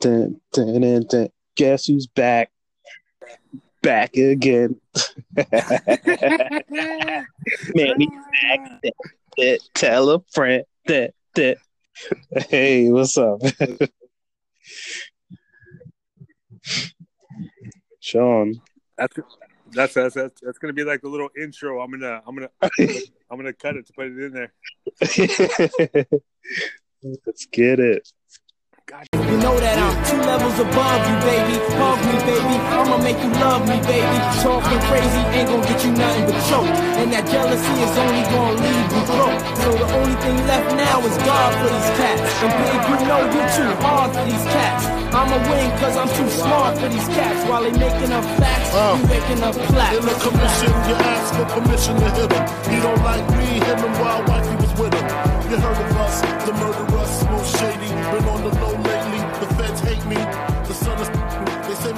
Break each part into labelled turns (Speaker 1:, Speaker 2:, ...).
Speaker 1: dun, dun, dun, dun. Guess who's back? Back again. Manny back. That, that, tell a friend that that. Hey, what's up? Sean.
Speaker 2: That's that's that's that's, that's gonna be like the little intro. I'm gonna I'm gonna I'm gonna cut it to put it in there.
Speaker 1: Let's get it.
Speaker 3: Know that I'm two levels above you, baby. Hug me, baby. I'ma make you love me, baby. Talking crazy ain't gonna get you nothing but choke. And that jealousy is only gonna leave you broke. So the only thing left now is God for these cats. And big, you know you're too hard for these cats. I'ma win cause I'm too smart for these cats. While they making up facts,
Speaker 4: Uh.
Speaker 3: you making up plaques.
Speaker 4: In the commission, you ask for permission to hit him. He don't like me, him and wild wife, he was with him. You heard of us, the murderers, smooth shady. Been on the low lately,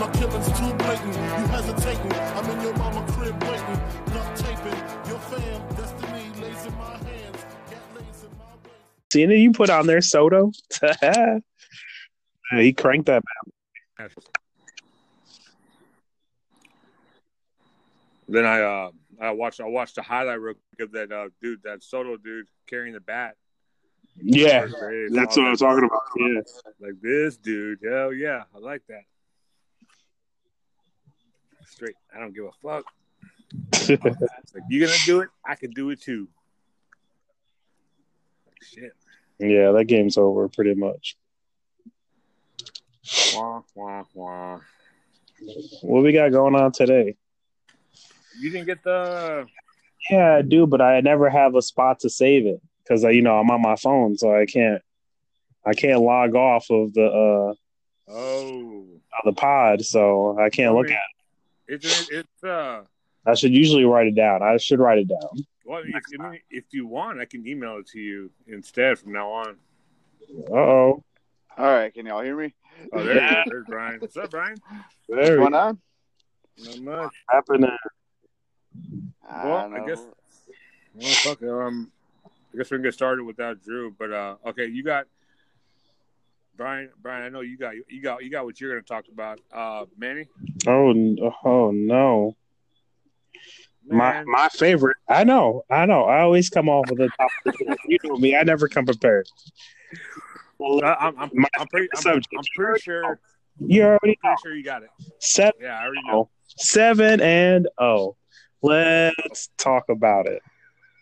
Speaker 4: my killing's too blatant. You hesitating, I'm in your mama crib waiting. Duct taping, your fam, destiny lays in my hands. Cat lays in my waist.
Speaker 1: Seeing it, you put on there Soto. he cranked that.
Speaker 2: Then I uh I watched I watched the highlight real quick of that uh dude that Soto dude carrying the bat.
Speaker 1: Yeah, that's what I was
Speaker 2: was
Speaker 1: talking about. Yeah.
Speaker 2: like, Like this dude, hell yeah, I like that. Straight, I don't give a fuck. Like you gonna do it, I can do it too. Like, shit.
Speaker 1: yeah, that game's over pretty much.
Speaker 2: Wah, wah, wah.
Speaker 1: What we got going on today?
Speaker 2: You didn't get the
Speaker 1: Yeah, I do, but I never have a spot to save it because you know I'm on my phone, so I can't. I can't log off of the uh
Speaker 2: oh.
Speaker 1: of the pod, so I can't look at.
Speaker 2: It's it's uh.
Speaker 1: I should usually write it down. I should write it down.
Speaker 2: Well, if, I mean, if you want, I can email it to you instead from now on.
Speaker 1: Uh oh.
Speaker 5: All right, can y'all hear me?
Speaker 2: Oh, there it is. There's Brian. What's up, Brian?
Speaker 5: What's
Speaker 1: Very
Speaker 5: going on?
Speaker 2: Not much.
Speaker 1: happening.
Speaker 2: Well, I
Speaker 5: don't
Speaker 2: guess- Well, fuck. Um, I guess we can get started without Drew. But uh, okay, you got Brian. Brian, I know you got you got you got what you're going to talk about. Uh, Manny.
Speaker 1: Oh, oh no. My
Speaker 2: Man,
Speaker 1: my favorite. I know. I know. I always come off with the top. of the. You know me. I never come prepared. Well,
Speaker 2: I- I'm, I'm,
Speaker 1: my
Speaker 2: I'm pretty. I'm. I'm pretty sure.
Speaker 1: you already know.
Speaker 2: Sure you got it.
Speaker 1: Seven,
Speaker 2: Yeah, I already know.
Speaker 1: seven and oh. Let's talk about it.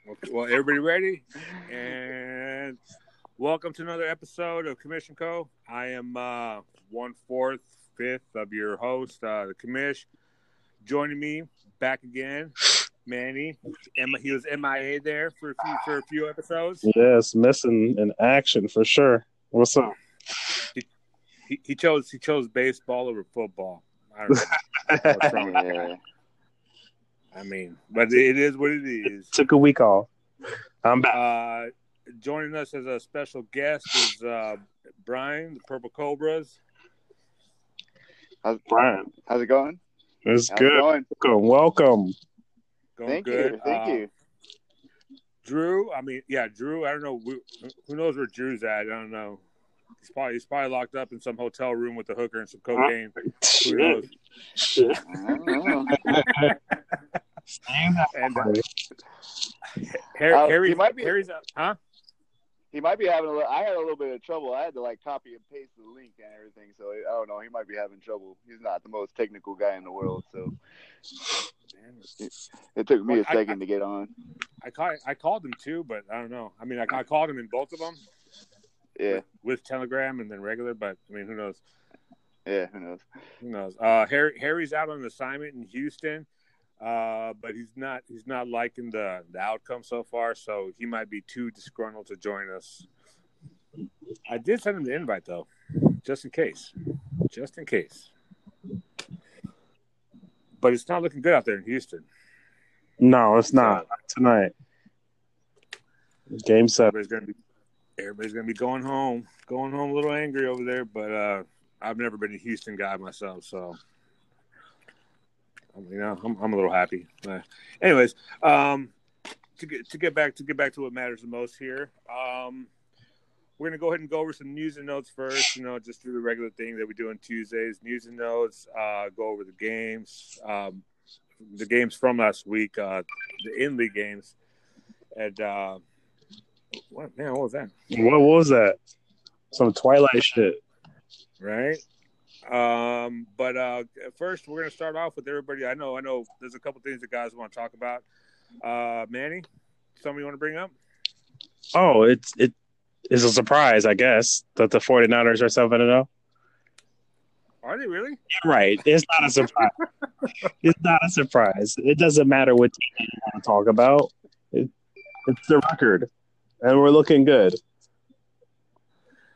Speaker 2: Okay, Well, everybody ready? And welcome to another episode of Commission Co. I am uh, one fourth, fifth of your host, uh, the commish. Joining me back again, Manny. Emma, he was MIA there for a few for a few episodes.
Speaker 1: Yes, missing in action for sure. What's up?
Speaker 2: He, he chose he chose baseball over football. I don't know what's wrong
Speaker 5: Yeah.
Speaker 2: I mean, but it is what it is.
Speaker 1: Took a week off. I'm back.
Speaker 2: Uh, joining us as a special guest is uh, Brian, the Purple Cobras.
Speaker 5: How's,
Speaker 1: Brian,
Speaker 5: how's it going?
Speaker 1: it's
Speaker 5: How's
Speaker 1: good.
Speaker 5: it going?
Speaker 1: Welcome. Welcome.
Speaker 2: Going
Speaker 5: Thank
Speaker 2: good.
Speaker 5: you. Thank
Speaker 2: Uh,
Speaker 5: you.
Speaker 2: Drew, I mean, yeah, Drew. I don't know. Who, who knows where Drew's at? I don't know. He's probably he's probably locked up in some hotel room with a hooker and some cocaine. Who knows?
Speaker 1: Shit.
Speaker 5: I don't know.
Speaker 2: And uh, Harry,
Speaker 5: Uh,
Speaker 2: Harry,
Speaker 5: he might be-
Speaker 2: Harry's up, huh?
Speaker 5: He might be having a little. I had a little bit of trouble. I had to like copy and paste the link and everything. So I don't know. He might be having trouble. He's not the most technical guy in the world. So it took me a
Speaker 2: I-
Speaker 5: second to get on.
Speaker 2: I call, I called him too, but I don't know. I mean, I, I called him in both of them
Speaker 5: Yeah.
Speaker 2: with Telegram and then regular. But I mean, who knows?
Speaker 5: Yeah. Who knows?
Speaker 2: Who knows? Uh, Harry Harry's out on assignment in Houston, uh, but he's not he's not liking the the outcome so far. So he might be too disgruntled to join us. I did send him the invite though, just in case, just in case. But it's not looking good out there in Houston.
Speaker 1: No, it's not tonight. Game seven.
Speaker 2: Everybody's gonna be everybody's gonna be going home, going home a little angry over there. But uh, I've never been a Houston guy myself, so you know I'm, I'm a little happy. Uh, anyways, um, to get to get back to get back to what matters the most here. Um, we're gonna go ahead and go over some news and notes first. You know, just do the regular thing that we do on Tuesdays. News and notes. Uh, go over the games, um, the games from last week, uh, the in league games, and uh, what man, what was that?
Speaker 1: What was that? Some Twilight shit.
Speaker 2: Right. Um, but uh, first, we're gonna start off with everybody. I know, I know. There's a couple things that guys want to talk about. Uh, Manny, something you want to bring up?
Speaker 1: Oh, it's it is a surprise, I guess, that the 49ers are 7 0.
Speaker 2: Are they really?
Speaker 1: Right. It's not a surprise. it's not a surprise. It doesn't matter what team you want to talk about. It, it's the record, and we're looking good.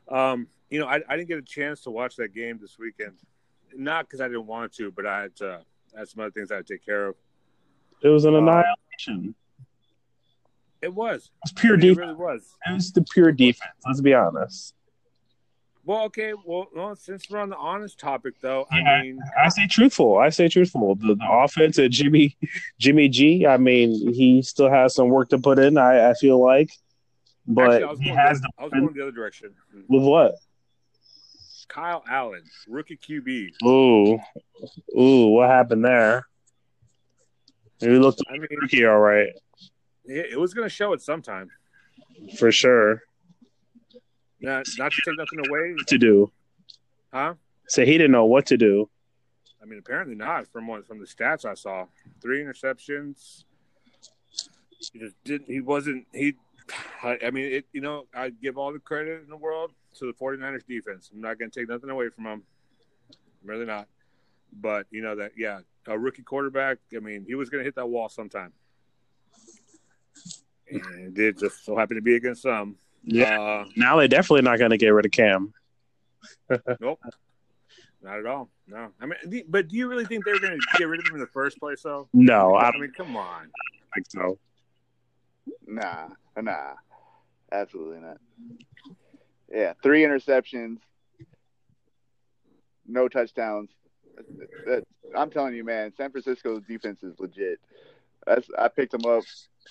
Speaker 2: Um, you know, I, I didn't get a chance to watch that game this weekend. Not because I didn't want to, but I had, to, I had some other things I had to take care of.
Speaker 1: It was an
Speaker 2: Uh,
Speaker 1: annihilation.
Speaker 2: It was.
Speaker 1: It was pure
Speaker 2: It
Speaker 1: defense.
Speaker 2: really was.
Speaker 1: It was the pure defense. Let's be honest.
Speaker 2: Well, okay. Well, well, since we're on the honest topic, though,
Speaker 1: Yeah.
Speaker 2: I mean,
Speaker 1: I say truthful. I say truthful. The, the offense at Jimmy Jimmy G. I mean, he still has some work to put in. I, I feel like, but
Speaker 2: actually, I
Speaker 1: he has
Speaker 2: the,
Speaker 1: the
Speaker 2: I was going the other direction.
Speaker 1: with what?
Speaker 2: Kyle Allen, rookie QB.
Speaker 1: Ooh, ooh, what happened there? He looked
Speaker 2: I mean,
Speaker 1: rookie, all right,
Speaker 2: it, it was going to show at some time.
Speaker 1: for sure.
Speaker 2: Not, not to take nothing away,
Speaker 1: What to do?
Speaker 2: huh?
Speaker 1: Say he didn't know what to do.
Speaker 2: I mean, apparently not. From what from the stats I saw, three interceptions. He just didn't. He wasn't. He. I, I mean, it. You know, I give all the credit in the world to the 49ers defense. I'm not going to take nothing away from them. I'm really not. But you know that, yeah, a rookie quarterback. I mean, he was going to hit that wall sometime, and it did just so happen to be against some.
Speaker 1: Yeah.
Speaker 2: Uh,
Speaker 1: Now they're definitely not going to get rid of Cam.
Speaker 2: nope. Not at all. No. I mean, but do you really think they were going to get rid of him in the first place, though?
Speaker 1: No, I
Speaker 2: I mean, come on.
Speaker 1: think so.
Speaker 5: Nah, nah, absolutely not. Yeah, three interceptions, no touchdowns. That, I'm telling you, man, San Francisco's defense is legit. That's I picked them up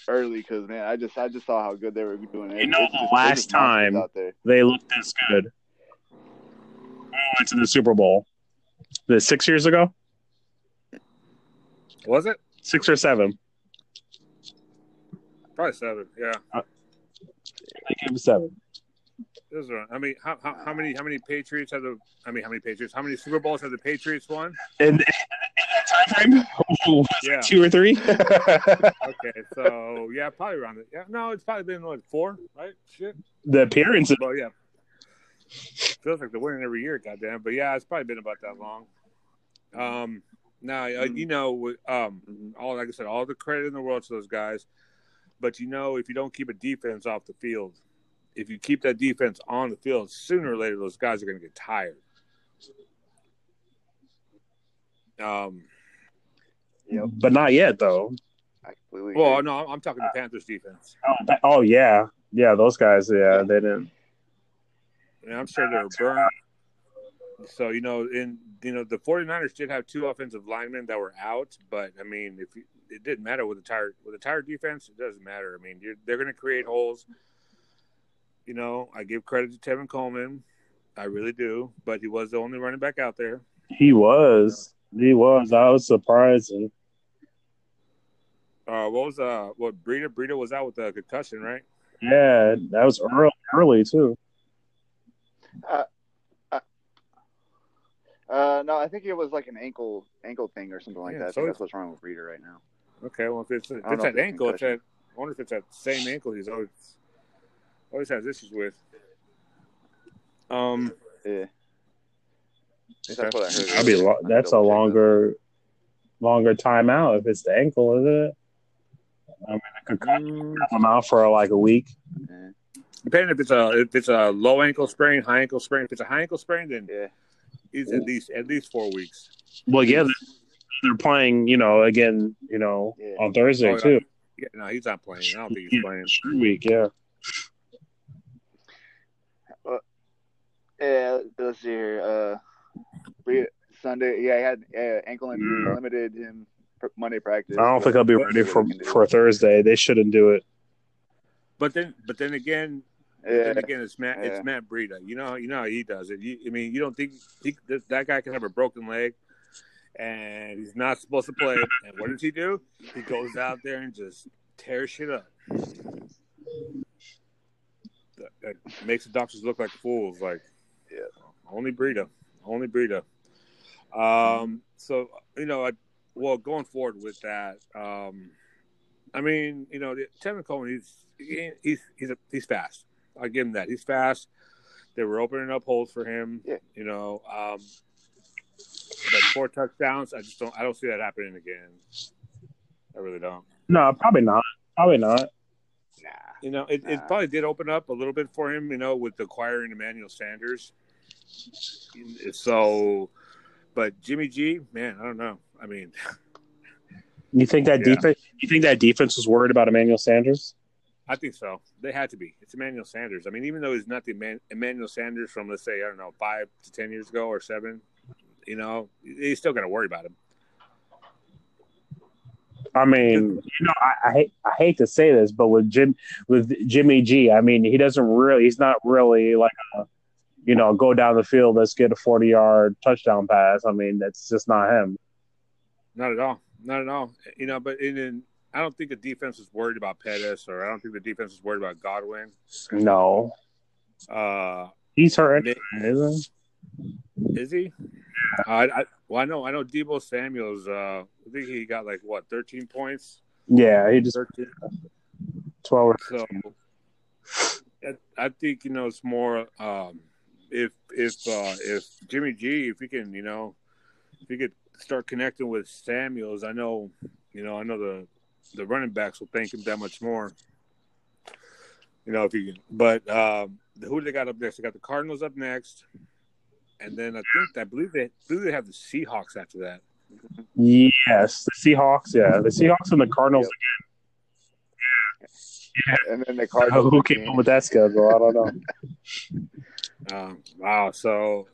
Speaker 5: early because man, I just I just saw how good they were doing.
Speaker 1: You know, the
Speaker 5: just-
Speaker 1: last
Speaker 5: they're just monsters
Speaker 1: time-
Speaker 5: out there.
Speaker 1: They looked this good. We went to the Super Bowl. The six years ago,
Speaker 2: Was it?
Speaker 1: six or seven.
Speaker 2: Probably seven. Yeah.
Speaker 1: I think it was seven.
Speaker 2: It was around- I mean, how, how, how many how many Patriots have the? I mean, how many Patriots? How many Super Bowls have the Patriots won?
Speaker 1: In, in that time frame,
Speaker 2: Yeah.
Speaker 1: two or three.
Speaker 2: Okay, so yeah, probably around it. Yeah, no, it's probably been like four, right? Shit.
Speaker 1: the appearances.
Speaker 2: Oh yeah. Feels like they're winning every year, goddamn. But yeah, it's probably been about that long. Um, now uh, you know, um, all like I said, all the credit in the world to those guys. But you know, if you don't keep a defense off the field, if you keep that defense on the field, sooner or later those guys are going to get tired. Um,
Speaker 1: But not yet, though.
Speaker 5: I
Speaker 2: well,
Speaker 5: agree.
Speaker 2: no, I'm- I'm talking the Panthers defense.
Speaker 1: Oh, that- oh yeah, yeah. Those guys, yeah, they didn't.
Speaker 2: And I'm sure they were burned. So, you know, in you know, the 49ers did have two offensive linemen that were out, but I mean, if you, it didn't matter with the tired with the tired defense, it doesn't matter. I mean, you're, they're going to create holes. You know, I give credit to Tevin Coleman, I really do, but he was the only running back out there.
Speaker 1: He was. He was. I was surprising.
Speaker 2: Uh, what was uh, what Breida? Breida was out with a concussion, right?
Speaker 1: Yeah, that was early, early too.
Speaker 5: Uh, no, I think it was like an ankle ankle thing or something like
Speaker 2: Yeah,
Speaker 5: that. I
Speaker 2: so
Speaker 5: think that's what's wrong with Reader right now.
Speaker 2: Okay, well, if it's, if
Speaker 5: I
Speaker 2: it's
Speaker 5: know
Speaker 2: that
Speaker 5: it's
Speaker 2: ankle, it's that. I wonder if it's that same ankle he's always always has issues with. Um,
Speaker 5: Yeah, that's
Speaker 2: Okay.
Speaker 5: what I heard.
Speaker 1: That'd be lo- that's a
Speaker 5: double-checked
Speaker 1: longer, longer timeout if it's the ankle, isn't it? I mean, it could cut
Speaker 2: mm,
Speaker 1: them out for like a week.
Speaker 5: Yeah.
Speaker 2: depending if it's a if it's a low ankle sprain, high ankle sprain. If it's a high ankle sprain, then
Speaker 5: Yeah.
Speaker 2: it's at least at least four weeks.
Speaker 1: Well, yeah, they're, they're playing. You know, again, you know,
Speaker 5: Yeah.
Speaker 1: on Thursday
Speaker 2: Oh, yeah.
Speaker 1: too.
Speaker 2: Yeah, no, he's not playing. I don't think he's
Speaker 1: Yeah,
Speaker 2: playing.
Speaker 1: short week, yeah.
Speaker 5: Yeah, let's see here. Uh, Sunday, yeah, he had uh, ankle injury,
Speaker 1: Yeah.
Speaker 5: limited him Monday practice.
Speaker 1: I don't think I'll be ready for
Speaker 5: what we can do.
Speaker 1: for Thursday. They shouldn't do it.
Speaker 2: But then, but then again,
Speaker 5: Yeah.
Speaker 2: then again, it's Matt.
Speaker 5: Yeah.
Speaker 2: It's Matt Breida. You know, you know how he does it. You, I mean, you don't think he, that, that guy can have a broken leg, and he's not supposed to play. And what does he do? He goes out there and just tears shit up. That, that makes the doctors look like fools. Like,
Speaker 5: Yeah.
Speaker 2: only Breida, only Breida. Um. So you know, I, well, going forward with that, um, I mean, you know, the- Tevin Coleman, he's he- he's he's a, he's fast. I give him that. He's fast. They were opening up holes for him.
Speaker 5: Yeah.
Speaker 2: You know, um, but four touchdowns. I just don't. I don't see that happening again. I really don't.
Speaker 1: No, probably not. Probably not.
Speaker 5: Nah.
Speaker 2: You know, it, it probably did open up a little bit for him. You know, with acquiring Emmanuel Sanders. So, but Jimmy G, man, I don't know. I mean,
Speaker 1: You think that
Speaker 2: Yeah.
Speaker 1: defense? You think that defense was worried about Emmanuel Sanders?
Speaker 2: I think so. They had to be. It's Emmanuel Sanders. I mean, even though he's not the Eman- Emmanuel Sanders from, let's say, I don't know, five to ten years ago or seven, you know, he's still going to worry about him.
Speaker 1: I mean, you know, I, I hate I hate to say this, but with Jim with Jimmy G, I mean, he doesn't really. He's not really like a, you know, go down the field, let's get a forty yard touchdown pass. I mean, that's just not him.
Speaker 2: Not at all. Not at all. You know, but in, in I don't think the defense is worried about Pettis, or I don't think the defense is worried about Goodwin.
Speaker 1: No,
Speaker 2: Uh,
Speaker 1: he's hurt,
Speaker 2: Nick-
Speaker 1: isn't he?
Speaker 2: is he? I, I well, I know, I know. Deebo Samuel's. Uh, I think he got like what, thirteen points.
Speaker 1: Yeah, he just
Speaker 2: Thirteen.
Speaker 1: twelve. Or
Speaker 2: So I- I think you know it's more um, if if uh, if Jimmy G if he can you know if he could start connecting with Samuels, I know you know I know the the running backs will thank him that much more. You know if he can, but um, who do they got up next? They got the Cardinals up next, and then I think I believe they I believe they have the Seahawks after that.
Speaker 1: Yes, the Seahawks. Yeah, the Seahawks and the Cardinals. Yep. again. Yeah.
Speaker 5: And then the Cardinals.
Speaker 1: who came up with that schedule? I don't know.
Speaker 2: Um, wow, so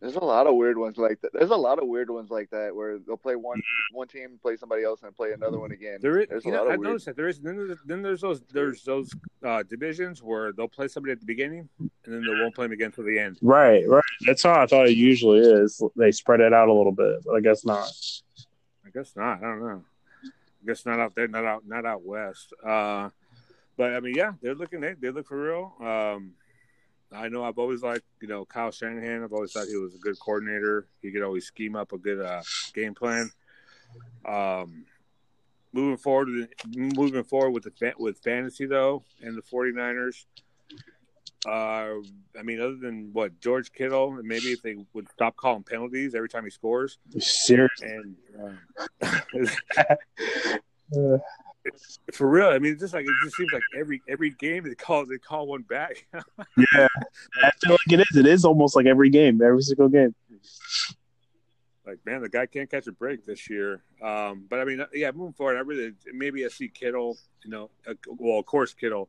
Speaker 5: There's a lot of weird ones like that. There's a lot of weird ones like that where they'll play one one team, play somebody else, and play another one again.
Speaker 2: There is,
Speaker 5: There's a
Speaker 2: know,
Speaker 5: lot
Speaker 2: I
Speaker 5: of weird.
Speaker 2: I noticed that there is. Then there's, then there's those there's those uh, divisions where they'll play somebody at the beginning, and then they won't play them again till the end.
Speaker 1: Right, right. That's how I thought it usually is. They spread it out a little bit, but I guess not.
Speaker 2: I guess not. I don't know. I guess not out there, not out, not out west. Uh, but I mean, yeah, they're looking. They, they look for real. Um, I know. I've always liked, you know, Kyle Shanahan. I've always thought he was a good coordinator. He could always scheme up a good uh, game plan. Um, moving forward, moving forward with the with fantasy though, and the 49ers. Uh, I mean, other than what George Kittle, and maybe if they would stop calling penalties every time he scores,
Speaker 1: Seriously.
Speaker 2: and uh,
Speaker 1: Uh,
Speaker 2: for real, I mean, it's just like it just seems like every every game they call they call one back.
Speaker 1: yeah, I feel like it is. It is almost like every game, every single game.
Speaker 2: like, man, the guy can't catch a break this year. Um, but I mean, yeah, moving forward, I really maybe I see Kittle. You know, uh, well, of course Kittle.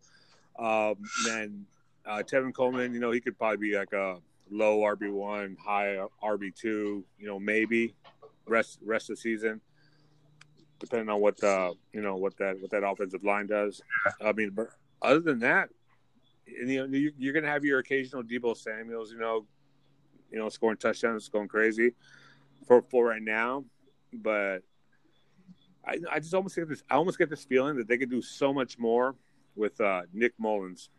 Speaker 2: Um, and uh, Tevin Coleman, you know, he could probably be like a low RB one, high RB two. You know, maybe rest rest of the season, depending on what uh you know what that what that offensive line does. I mean, but other than that, you know, you, you're gonna have your occasional Deebo Samuel's, you know, you know, scoring touchdowns, going crazy for for right now. But I I just almost get this I almost get this feeling that they could do so much more with uh, Nick Mullens.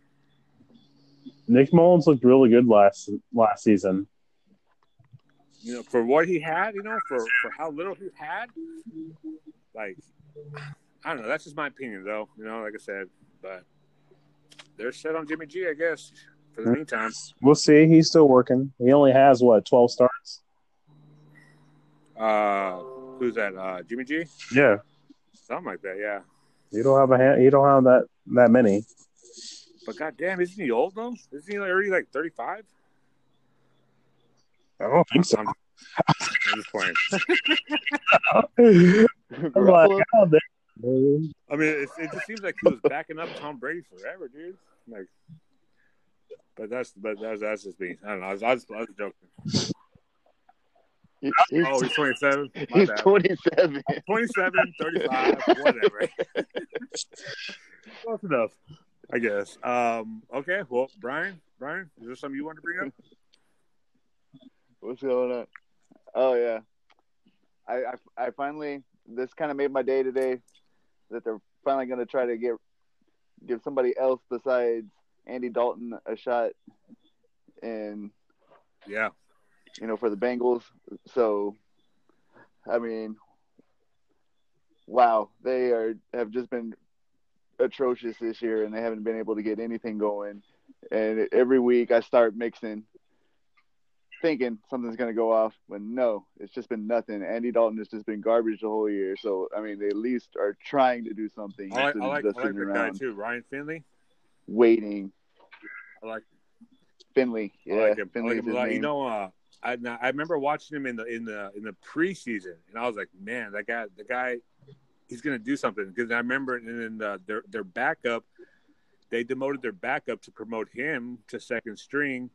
Speaker 1: Nick Mullens looked really good last last season.
Speaker 2: You know, for what he had, you know, for for how little he had, like I don't know. That's just my opinion, though. You know, like I said, but they're set on Jimmy G, I guess, for the meantime.
Speaker 1: We'll see. He's still working. He only has what twelve starts.
Speaker 2: Uh, who's that? Uh, Jimmy G,
Speaker 1: Yeah,
Speaker 2: something like that. Yeah.
Speaker 1: you don't have a hand, you don't have that that many.
Speaker 2: But goddamn, isn't he old though? Isn't he already like thirty five?
Speaker 1: I don't think so.
Speaker 2: I'm, I'm just playing.
Speaker 1: I'm like, oh,
Speaker 2: I mean, it, it just seems like he was backing up Tom Brady forever, dude. Like, but that's but that's that's just me. I don't know. I was, I was, I was joking.
Speaker 5: He's,
Speaker 2: Oh, he's twenty seven.
Speaker 5: he's 27.
Speaker 2: 27, 35, whatever. Close enough. I guess. Um, okay. Well, Brian, Brian, is there something you want to bring up?
Speaker 5: What's going on? Oh yeah, I I, I finally this kind of made my day today that they're finally going to try to get give somebody else besides Andy Dalton a shot, and
Speaker 2: Yeah.
Speaker 5: you know for the Bengals. So, I mean, wow, they are have just been atrocious this year, and they haven't been able to get anything going. And every week I start mixing, thinking something's going to go off, but no, it's just been nothing. Andy Dalton has just been garbage the whole year. So, I mean, they at least are trying to do something
Speaker 2: I like, I like,
Speaker 5: just
Speaker 2: I like the guy too, Ryan Finley.
Speaker 5: waiting.
Speaker 2: I like,
Speaker 5: Finley,
Speaker 2: I
Speaker 5: yeah,
Speaker 2: like him. I like him a
Speaker 5: his
Speaker 2: lot.
Speaker 5: name.
Speaker 2: You know, uh, I I remember watching him in the in the in the preseason, and I was like, man, that guy, the guy, he's gonna do something. Because I remember, and then uh, their their backup, they demoted their backup to promote him to second string,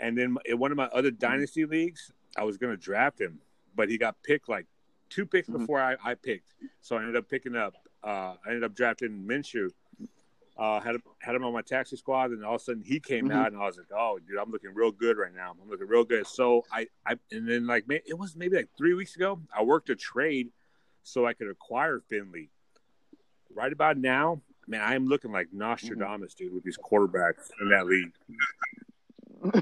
Speaker 2: and then in one of my other dynasty leagues, I was gonna draft him, but he got picked like two picks
Speaker 5: Mhm.
Speaker 2: before I, I picked, so I ended up picking up. Uh, I ended up drafting Minshew. Uh, had him, had him on my taxi squad, and all of a sudden he came
Speaker 5: Mhm.
Speaker 2: out, and I was like, "Oh, dude, I'm looking real good right now. I'm looking real good." So I, I, and then like it was maybe like three weeks ago, I worked a trade so I could acquire Finley. Right about now, man, I am looking like Nostradamus, dude, with these quarterbacks in that league.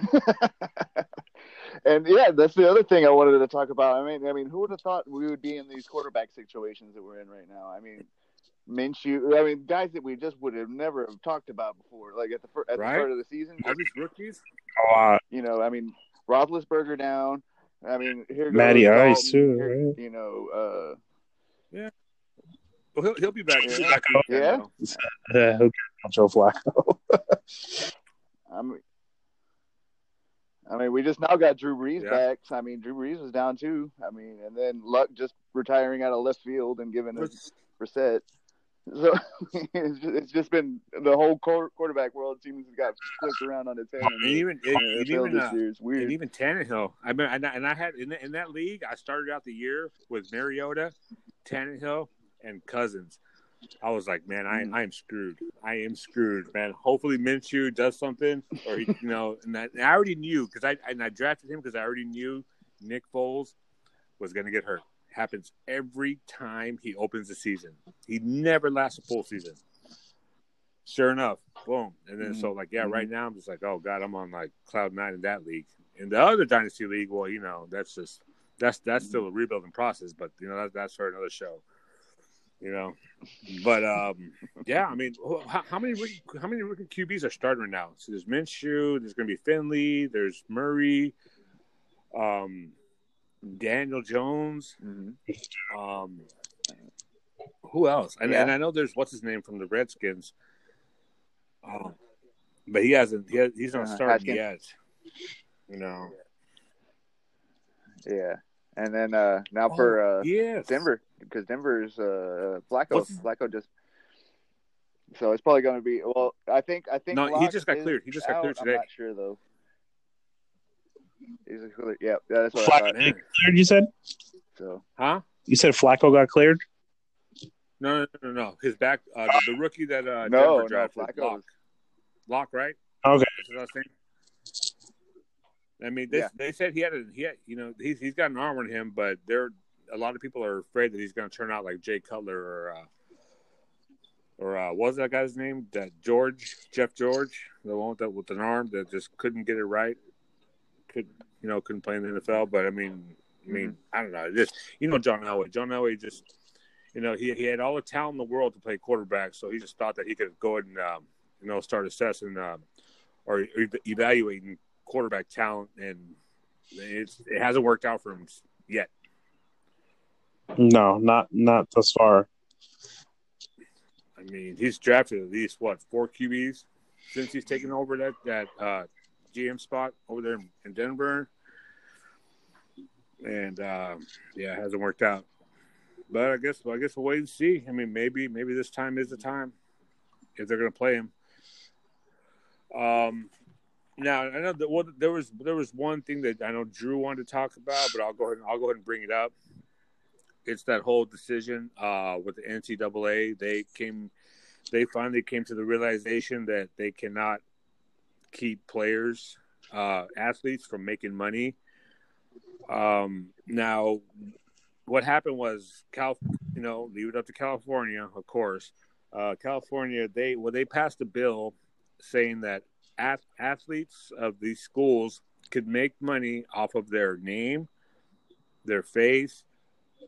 Speaker 5: and yeah, that's the other thing I wanted to talk about. I mean, I mean, who would have thought we would be in these quarterback situations that we're in right now? I mean, Minshew. I mean, guys that we just would have never have talked about before, like at the fir- at
Speaker 2: Right.
Speaker 5: the start of the season.
Speaker 2: All these rookies,
Speaker 1: Uh,
Speaker 5: You know, I mean, Roethlisberger down. I mean, here goes
Speaker 1: Matty
Speaker 5: Dalton,
Speaker 1: Ice, too,
Speaker 5: here-
Speaker 1: right?
Speaker 5: You know, uh,
Speaker 2: well, he'll, he'll be back. He'll be
Speaker 5: Yeah.
Speaker 2: back week
Speaker 5: Yeah?
Speaker 2: though.
Speaker 1: who Joe Flacco?
Speaker 5: I mean, I mean, we just now got Drew Brees
Speaker 2: Yeah.
Speaker 5: back. So, I mean, Drew Brees was down too. I mean, and then Luck just retiring out of left field and giving us Brissett. So it's just, it's just been the whole quarterback world seems to got flipped around on its head.
Speaker 2: And even, and,
Speaker 5: and
Speaker 2: even, uh,
Speaker 5: year weird.
Speaker 2: and even Tannehill. I mean, and I, and I had in, that- in that league, I started out the year with Mariota, Tannehill, and Cousins. I was like, man, I,
Speaker 5: Mm.
Speaker 2: I am screwed. I am screwed, man. Hopefully Minshew does something, or he, you know, and, I, and I already knew because I and I drafted him because I already knew Nick Foles was going to get hurt. Happens every time he opens the season. He never lasts a full season. Sure enough, boom. And then so like, yeah, right now I'm just like, oh god, I'm on like cloud nine in that league. In the other dynasty league, well, you know, that's just that's that's still a rebuilding process, but you know that, that's for another show. You know, but um, yeah, I mean, how, how many rookie, how many rookie QBs are starting now? So there's Minshew, there's going to be Finley, there's Murray, um, Daniel Jones,
Speaker 5: Mhm.
Speaker 2: um, who else? And,
Speaker 5: Yeah.
Speaker 2: and I know there's what's his name from the Redskins, um, but he hasn't. He has, he's not
Speaker 5: Uh,
Speaker 2: starting yet. You know,
Speaker 5: Yeah, and then uh, now
Speaker 2: Oh,
Speaker 5: for uh,
Speaker 2: yes,
Speaker 5: Denver because Denver's uh, Flacco.
Speaker 2: What's
Speaker 5: Flacco just. So it's probably going to be well. I think I think
Speaker 2: No, he just got cleared. He just got
Speaker 5: out.
Speaker 2: cleared
Speaker 5: I'm
Speaker 2: today.
Speaker 5: not sure though. He's cleared. Yeah, yeah, that's what I
Speaker 1: Flacco
Speaker 5: thought.
Speaker 2: Man.
Speaker 1: cleared, you said?
Speaker 5: So
Speaker 2: Huh?
Speaker 1: You said Flacco got cleared?
Speaker 2: No, no, no, no. His back, uh, the, the rookie that uh,
Speaker 5: no,
Speaker 2: Denver
Speaker 5: no,
Speaker 2: drafted,
Speaker 5: Flacco.
Speaker 2: Lock,
Speaker 5: was-
Speaker 2: Lock, right?
Speaker 1: Okay.
Speaker 2: That's what I was saying. I mean, they,
Speaker 5: Yeah.
Speaker 2: they said he had a he had, you know he's he's got an arm on him, but there a lot of people are afraid that he's going to turn out like Jay Cutler or uh, or uh, what was that guy's name? That George Jeff George, the one with, that, with an arm that just couldn't get it right, could you know couldn't play in the NFL. But I mean, I mean, I don't know. Just you know, John Elway. John Elway just you know he he had all the talent in the world to play quarterback, so he just thought that he could go ahead and um, you know start assessing uh, or ev- evaluating quarterback talent, and it's it hasn't worked out for him yet.
Speaker 1: No, not not thus far.
Speaker 2: I mean, he's drafted at least what four QBs since he's taken over that that uh, GM spot over there in Denver, and um, yeah, it hasn't worked out. But I guess well, I guess we'll wait and see. I mean, maybe maybe this time is the time if they're going to play him. Um, now I know that well, there was there was one thing that I know Drew wanted to talk about, but I'll go ahead and I'll go ahead and bring it up. It's that whole decision uh, with the NCAA. They came, they finally came to the realization that they cannot keep players, uh, athletes from making money. Um, now, what happened was, Cal, you know, leave it up to California, of course. Uh, California, they well, they passed a bill saying that ath- athletes of these schools could make money off of their name, their face,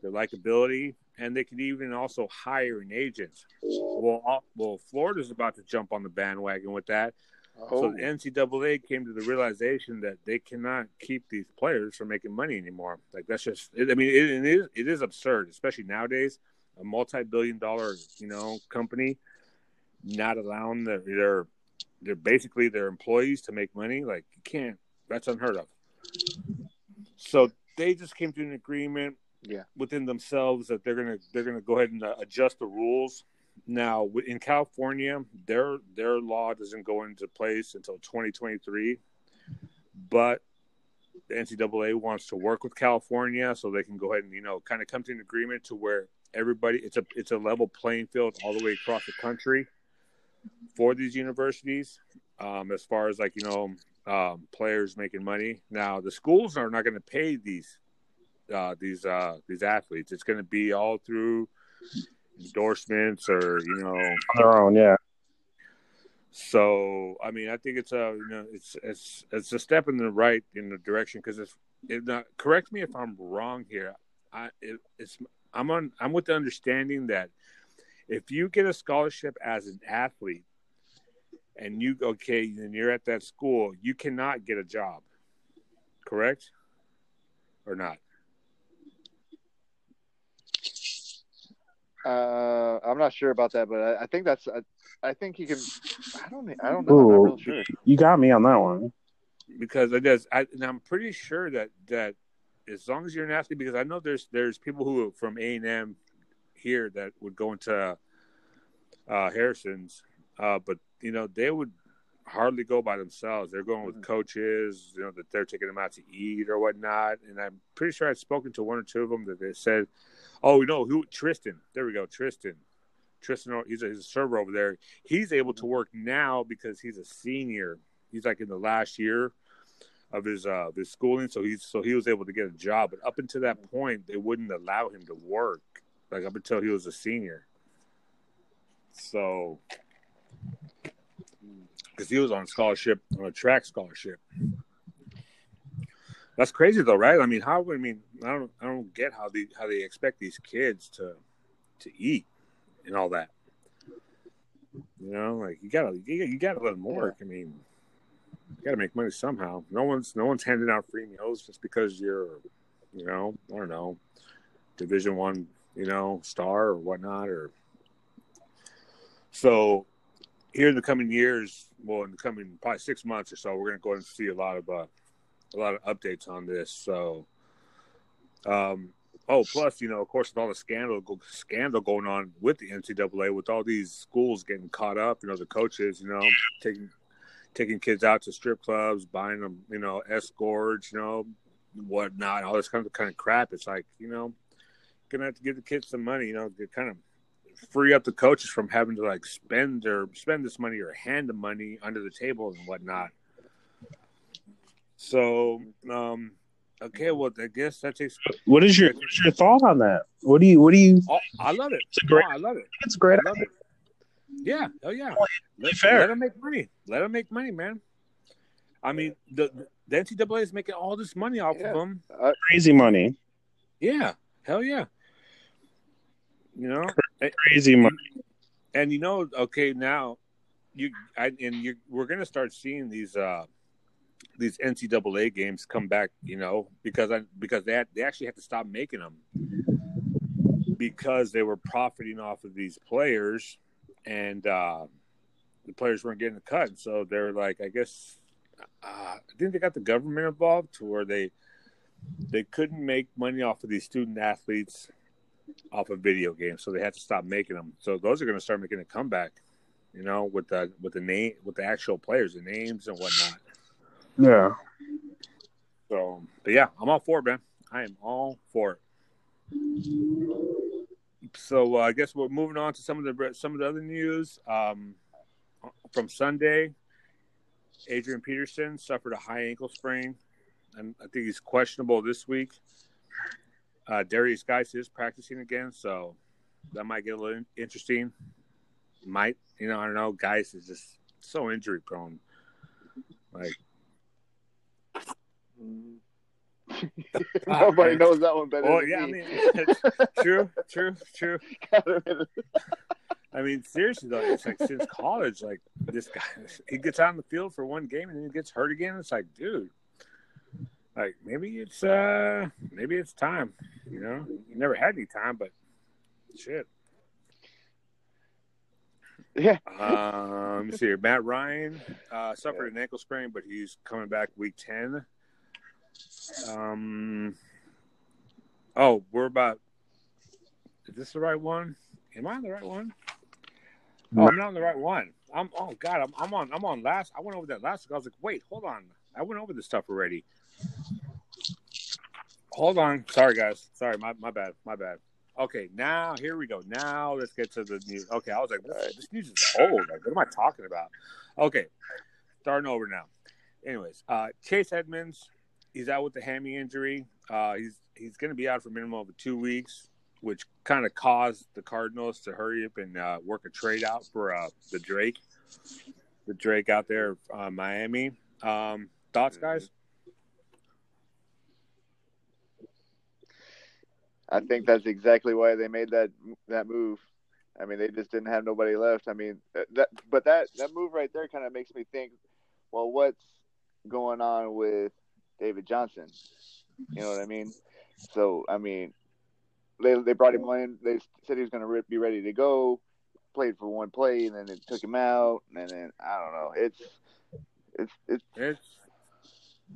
Speaker 2: their likability, and they could even also hire an agent. Well, all, well, Florida's about to jump on the bandwagon with that.
Speaker 5: Oh,
Speaker 2: So the NCAA came to the realization that they cannot keep these players from making money anymore. Like that's just, I mean, it, it is it is absurd, especially nowadays. A multi-billion-dollar, you know, company not allowing their their they're basically their employees to make money. Like you can't. That's unheard of. So they just came to an agreement
Speaker 5: Yeah.
Speaker 2: within themselves that they're gonna they're gonna go ahead and uh, adjust the rules. Now in California, their their law doesn't go into place until 2023, but the NCAA wants to work with California so they can go ahead and you know kind of come to an agreement to where everybody it's a it's a level playing field all the way across the country for these universities um, as far as like you know um, players making money. Now the schools are not going to pay these uh, these uh, these athletes. It's going to be all through endorsements or you know.
Speaker 1: on their own. Yeah,
Speaker 2: So I mean, I think it's a you know it's it's it's a step in the right in the direction because it's it not correct me if I'm wrong here. I it, it's I'm on I'm with the understanding that if you get a scholarship as an athlete and you okay and you're at that school, you cannot get a job. Correct? Or not?
Speaker 5: uh, I'm not sure about that, but I, I think that's. I, I think he can. I don't. I don't know. I'm
Speaker 1: Ooh.
Speaker 5: real sure.
Speaker 1: you got me on that one.
Speaker 2: because it does. I, and I'm pretty sure that that as long as you're an athlete, because I know there's there's people who from A and M here that would go into uh, Harrison's, uh, but you know they would hardly go by themselves. They're going with coaches, you know, that they're taking them out to eat or whatnot. And I'm pretty sure I've spoken to one or two of them that they said, "Oh, you know who? Tristan. There we go, Tristan." Tristan, he's a, he's a server over there. He's able to work now because he's a senior. He's like in the last year of his uh of his schooling, so he's so he was able to get a job. But up until that point, they wouldn't allow him to work. Like up until he was a senior. So, because he was on scholarship on a track scholarship. That's crazy though, right? I mean, how? I mean, I don't, I don't get how they how they expect these kids to to eat and all that. You know, like you gotta you, you gotta let them work. I mean, you gotta make money somehow. No one's no one's handing out free meals just because you're, you know, I don't know, Division One, you know, star or whatnot, or so. Here in the coming years, well, in the coming probably six months or so, we're gonna go and see a lot of uh, a lot of updates on this. So, um, oh, plus, you know, of course, with all the scandal scandal going on with the NCAA, with all these schools getting caught up, you know, the coaches, you know, taking taking kids out to strip clubs, buying them, you know, escorts, you know, whatnot, all this kind of kind of crap. It's like, you know, gonna have to give the kids some money, you know, to kind of free up the coaches from having to like spend or spend this money or hand the money under the table and whatnot. So, um, okay, well, I guess that takes.
Speaker 1: What is your what's your thought on that? What do you what do you?
Speaker 2: Oh, I love it.
Speaker 1: It's a great.
Speaker 2: Oh, I love it.
Speaker 1: It's great.
Speaker 2: I love it. Yeah. Oh, yeah. Let,
Speaker 1: fair.
Speaker 2: let them make money. Let them make money, man. I mean, the the NCAA is making all this money off
Speaker 5: Yeah.
Speaker 2: of them.
Speaker 1: Crazy money.
Speaker 2: Yeah. Hell yeah. You know,
Speaker 1: Crazy money.
Speaker 2: and you know, okay, now you I, and you we're gonna start seeing these uh these NCAA games come back. You know, because I because they had, they actually had to stop making them because they were profiting off of these players, and uh the players weren't getting a cut. So they're like, I guess, uh, I think they got the government involved to where they they couldn't make money off of these student athletes off of video games, so they had to stop making them. So those are going to start making a comeback, you know, with the with the name with the actual players, the names and whatnot.
Speaker 1: Yeah.
Speaker 2: So, but yeah, I'm all for it, man. I am all for it. so uh, I guess we're moving on to some of the some of the other news um, from Sunday. Adrian Peterson suffered a high ankle sprain, and I think he's questionable this week. Uh, Derrius Guice is practicing again, so that might get a little interesting. Might you know? I don't know. Guice is just so injury prone. Like
Speaker 5: Nobody knows that one better. Than
Speaker 2: yeah, I mean, true, true, true. I mean, seriously though, it's like since college, like this guy, he gets on the field for one game and then he gets hurt again. It's like, dude, like maybe it's uh maybe it's time. You know, you never had any time, but shit.
Speaker 5: yeah.
Speaker 2: Um, let me see here. Matt Ryan uh, suffered an ankle sprain, but he's coming back week ten. Um. Oh, we're about. Is this the right one? Am I on the right one? Oh, I'm not on the right one. I'm. Oh God, I'm. I'm on. I'm on last. I went over that last. I was like, wait, hold on. I went over this stuff already. Hold on. Sorry, guys. Sorry, my my bad. My bad. Okay, now here we go. Now let's get to the news. Okay, I was like, this, news is old. Like, what am I talking about? Okay, starting over now. Anyways, uh, Chase Edmonds, he's out with the hammy injury. Uh, he's he's going to be out for minimum of two weeks, which kind of caused the Cardinals to hurry up and uh, work a trade out for uh, the Drake, the Drake out there, uh, Miami. Um, thoughts, guys?
Speaker 5: I think that's exactly why they made that that move. I mean, they just didn't have nobody left. I mean, uh, that but that that move right there kind of makes me think, well, what's going on with David Johnson? You know what I mean? So, I mean, they they brought him in. They said he was going to be ready to go. Played for one play, and then they took him out, and then I don't know. It's it's it's,
Speaker 2: It's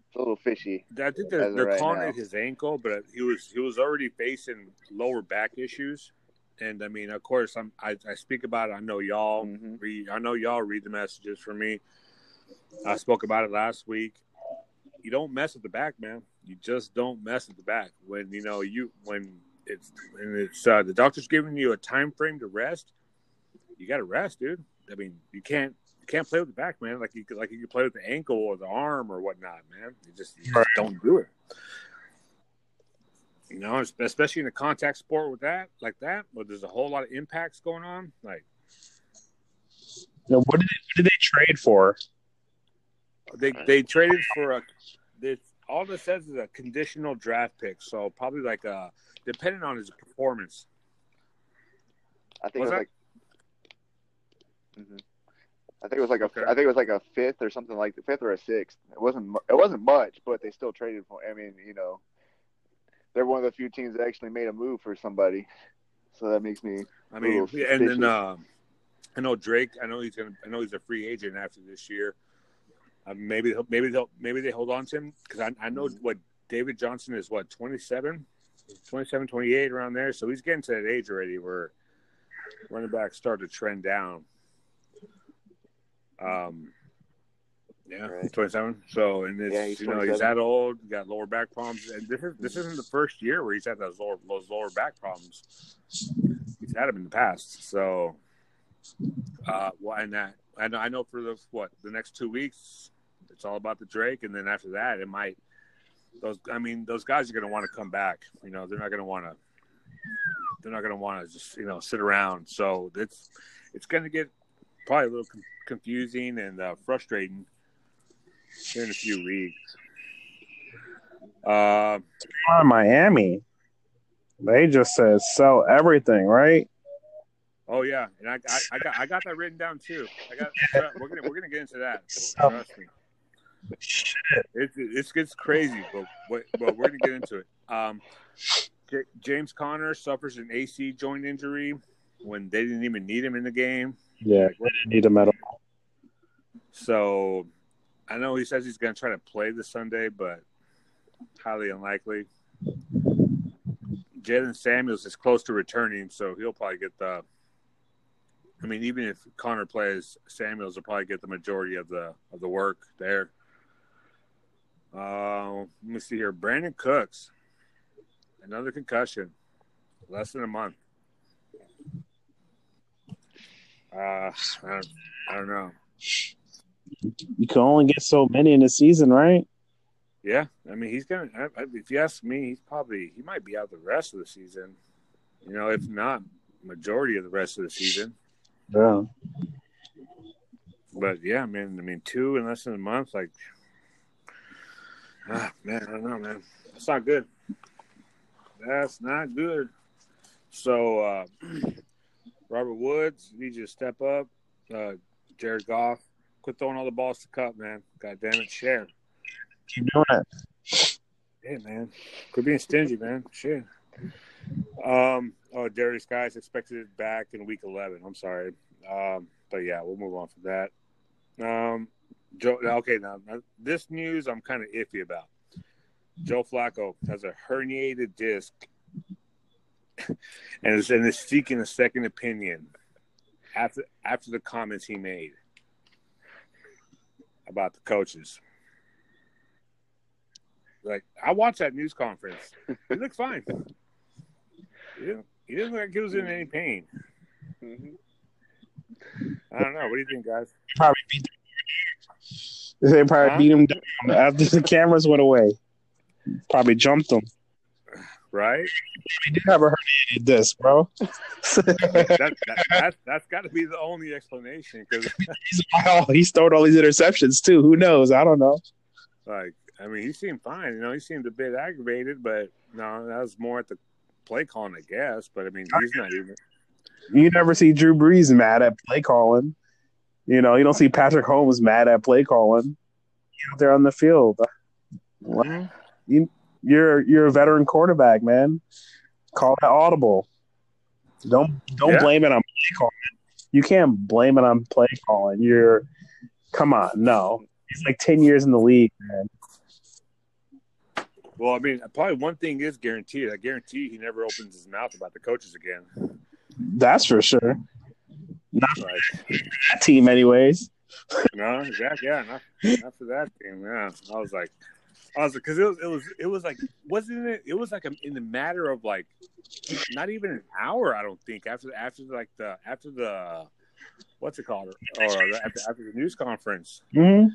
Speaker 5: it's a little fishy.
Speaker 2: I think they're, they're
Speaker 5: right
Speaker 2: calling
Speaker 5: now.
Speaker 2: it his ankle, but he was he was already facing lower back issues, and I mean, of course, I'm I, I speak about it. I know y'all
Speaker 5: Mhm.
Speaker 2: read. I know y'all read the messages for me. I spoke about it last week. You don't mess with the back, man. You just don't mess with the back when you know you when it's when it's uh, the doctor's giving you a time frame to rest. You got to rest, dude. I mean, you can't can't play with the back, man. Like you could, like you could play with the ankle or the arm or whatnot, man. You just, you just don't do it. You know, especially in a contact sport with that, like that, where there's a whole lot of impacts going on. Like
Speaker 1: Now, what did they, what did they trade for?
Speaker 2: they they traded for a. This all this says is a conditional draft pick, so probably like a depending on his performance.
Speaker 5: I think
Speaker 2: Was
Speaker 5: it was like. Mhm. I think it was like a.
Speaker 2: Okay.
Speaker 5: I think it was like a fifth or something like the fifth or a sixth. It wasn't. It wasn't much, but they still traded for. I mean, you know, they're one of the few teams that actually made a move for somebody. So that makes me.
Speaker 2: I mean, yeah, and then uh, I know Drake. I know he's gonna. I know he's a free agent after this year. Uh, maybe maybe they'll maybe they hold on to him because I, I know what David Johnson is. What 27, 27, 28 around there. So he's getting to that age already where running backs start to trend down. Um. Yeah,
Speaker 5: Right.
Speaker 2: twenty-seven. So, and it's
Speaker 5: Yeah,
Speaker 2: you know he's that old, got lower back problems, and this is this isn't the first year where he's had those lower those lower back problems he's had them in the past. So, uh, well, and that I know, I know for the what the next two weeks, it's all about the Drake, and then after that, it might those. I mean, those guys are going to want to come back. You know, they're not going to want to. They're not going to want to just you know sit around. So it's it's going to get probably a little con- confusing and uh, frustrating in a few weeks. Uh,
Speaker 1: On Miami, they just said sell everything, right?
Speaker 2: Oh yeah, and I, I, I got I got that written down too. I got we're gonna we're gonna get into that. Trust me. It's it's gets crazy, but but, but we're gonna get into it. Um, J- James Conner suffers an AC joint injury when they didn't even need him in the game.
Speaker 1: Yeah, didn't need a medal.
Speaker 2: So I know he says he's gonna try to play this Sunday, but highly unlikely. Jaylen Samuels is close to returning, so he'll probably get the. I mean, even if Conner plays, Samuels will probably get the majority of the of the work there. Uh, let me see here. Brandin Cooks, another concussion, less than a month. Uh, I don't, I don't know.
Speaker 1: You can only get so many in a season, right?
Speaker 2: Yeah, I mean, he's gonna. I, I, if you ask me, he's probably he might be out the rest of the season. You know, if not majority of the rest of the season.
Speaker 1: Yeah.
Speaker 2: But yeah, man. I mean, two in less than a month, like, ah, man, I don't know, man. That's not good. That's not good. So, uh, Robert Woods, you need you to step up. Uh, Jared Goff, quit throwing all the balls to Kupp, man. God damn it, share.
Speaker 1: Keep doing it.
Speaker 2: Hey, man. Quit being stingy, man. Shit. Um, oh, Derrius Guice expected back in week 11. I'm sorry. Um, but yeah, we'll move on from that. Um, Joe, okay, now this news I'm kind of iffy about. Joe Flacco has a herniated disc and is, and is seeking a second opinion after after the comments he made about the coaches. Like I watched that news conference. He looked fine. He didn't, he didn't look like he was in any pain. I don't know. What do you think, guys?
Speaker 1: Probably beat They probably
Speaker 2: Huh?
Speaker 1: beat him down after the cameras went away. Probably jumped him.
Speaker 2: Right?
Speaker 1: He did have a herniated disc, bro.
Speaker 2: That, that, that, that's got to be the only explanation because,
Speaker 1: He's, oh, he's throwing all these interceptions too. Who knows? I don't know.
Speaker 2: like, I mean, he seemed fine. You know, he seemed a bit aggravated, but no, that was more at the play calling, I guess. But I mean, he's not even.
Speaker 1: You never see Drew Brees mad at play calling. You know, you don't see Patrick Holmes mad at play calling. Out there on the field.
Speaker 2: Mhm.
Speaker 1: You're you're a veteran quarterback, man. Call that audible. Don't don't
Speaker 2: Yeah.
Speaker 1: blame it on play calling. You can't blame it on play calling. You're come on, no. He's like ten years in the league, man.
Speaker 2: Well, I mean, probably one thing is guaranteed. I guarantee he never opens his mouth about the coaches again.
Speaker 1: That's for sure. Not
Speaker 2: Like,
Speaker 1: that team, anyways.
Speaker 2: no, exactly. Yeah, not, not for that team. Yeah, I was like, I was because it was, it was, it was like, wasn't it? It was like a, in the matter of like, not even an hour. I don't think after after like the after the what's it called or after, after the news conference.
Speaker 1: hmm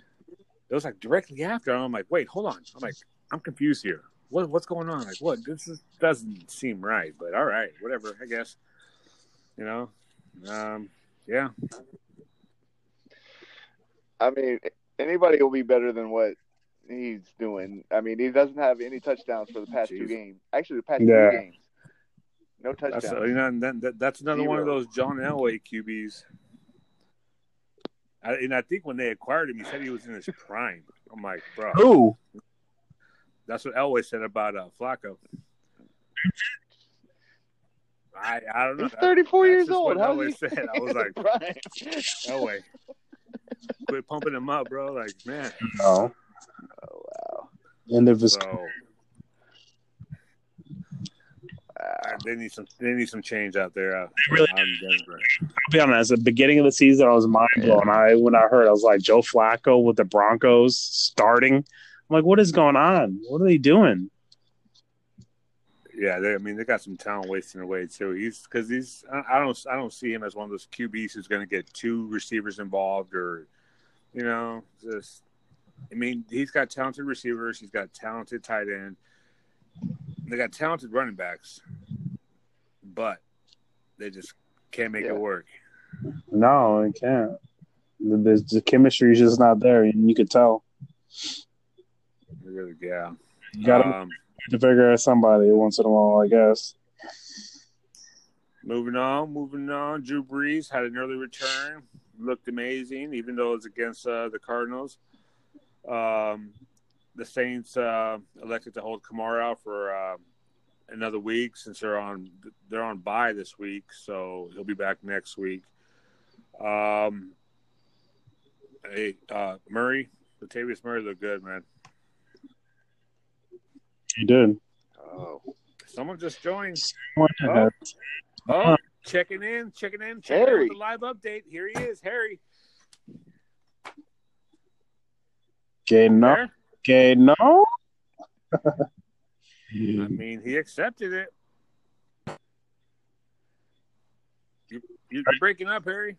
Speaker 2: It was like directly after. And I'm like, wait, hold on. I'm like, I'm confused here. What what's going on? Like, what? This is, doesn't seem right. But all right, whatever. I guess. You know. Um. Yeah.
Speaker 5: I mean, anybody will be better than what he's doing. I mean, he doesn't have any touchdowns for the past two games. Actually, the past
Speaker 1: Yeah.
Speaker 5: two games, no touchdowns.
Speaker 2: That's you know, and that, that, that's another one of those John Elway QBs. I, and I think when they acquired him, he said he was in his prime. I'm like, bro,
Speaker 1: Who?
Speaker 2: that's what Elway said about uh, Flacco. I I don't know.
Speaker 5: He's 34
Speaker 2: That's
Speaker 5: years
Speaker 2: just
Speaker 5: old.
Speaker 2: what
Speaker 5: How
Speaker 2: Elway
Speaker 5: is he?
Speaker 2: said. I was like,
Speaker 5: Right.
Speaker 2: Elway, quit pumping him up, bro. Like, man.
Speaker 1: No.
Speaker 5: Oh wow.
Speaker 1: End of his.
Speaker 2: So
Speaker 5: wow.
Speaker 2: uh, they need some they need some change out there. Uh,
Speaker 1: really
Speaker 2: out in Denver.
Speaker 1: I'll be honest. At the beginning of the season, I was mind blown. I when I heard, I was like, Joe Flacco with the Broncos starting. I'm like, what is going on? What are they doing?
Speaker 2: Yeah, they, I mean they got some talent wasting away too. He's because he's I, I don't I don't see him as one of those QBs who's going to get two receivers involved or you know just. I mean he's got talented receivers. He's got talented tight end. They got talented running backs, but they just can't make
Speaker 5: Yeah.
Speaker 2: it work.
Speaker 1: No, I can't. The, the, chemistry is just not there, and you could tell.
Speaker 2: Yeah.
Speaker 1: You got to
Speaker 2: Um,
Speaker 1: figure out somebody once in a while, I guess.
Speaker 2: Moving on, moving on. Drew Brees had an early return, looked amazing, even though it was against uh, the Cardinals. Um, the Saints uh, elected to hold Kamara out for uh, another week since they're on they're on bye this week, so he'll be back next week. Um, hey, uh, Murray, Latavius Murray looked good, man.
Speaker 1: He did.
Speaker 2: Oh, someone just joined.
Speaker 1: What
Speaker 2: Oh. Oh, checking in, checking in, checking in with the live update. Here he is, Harry.
Speaker 1: Okay, no. Okay, no.
Speaker 2: I mean, he accepted it. You, you- you're breaking up, Harry.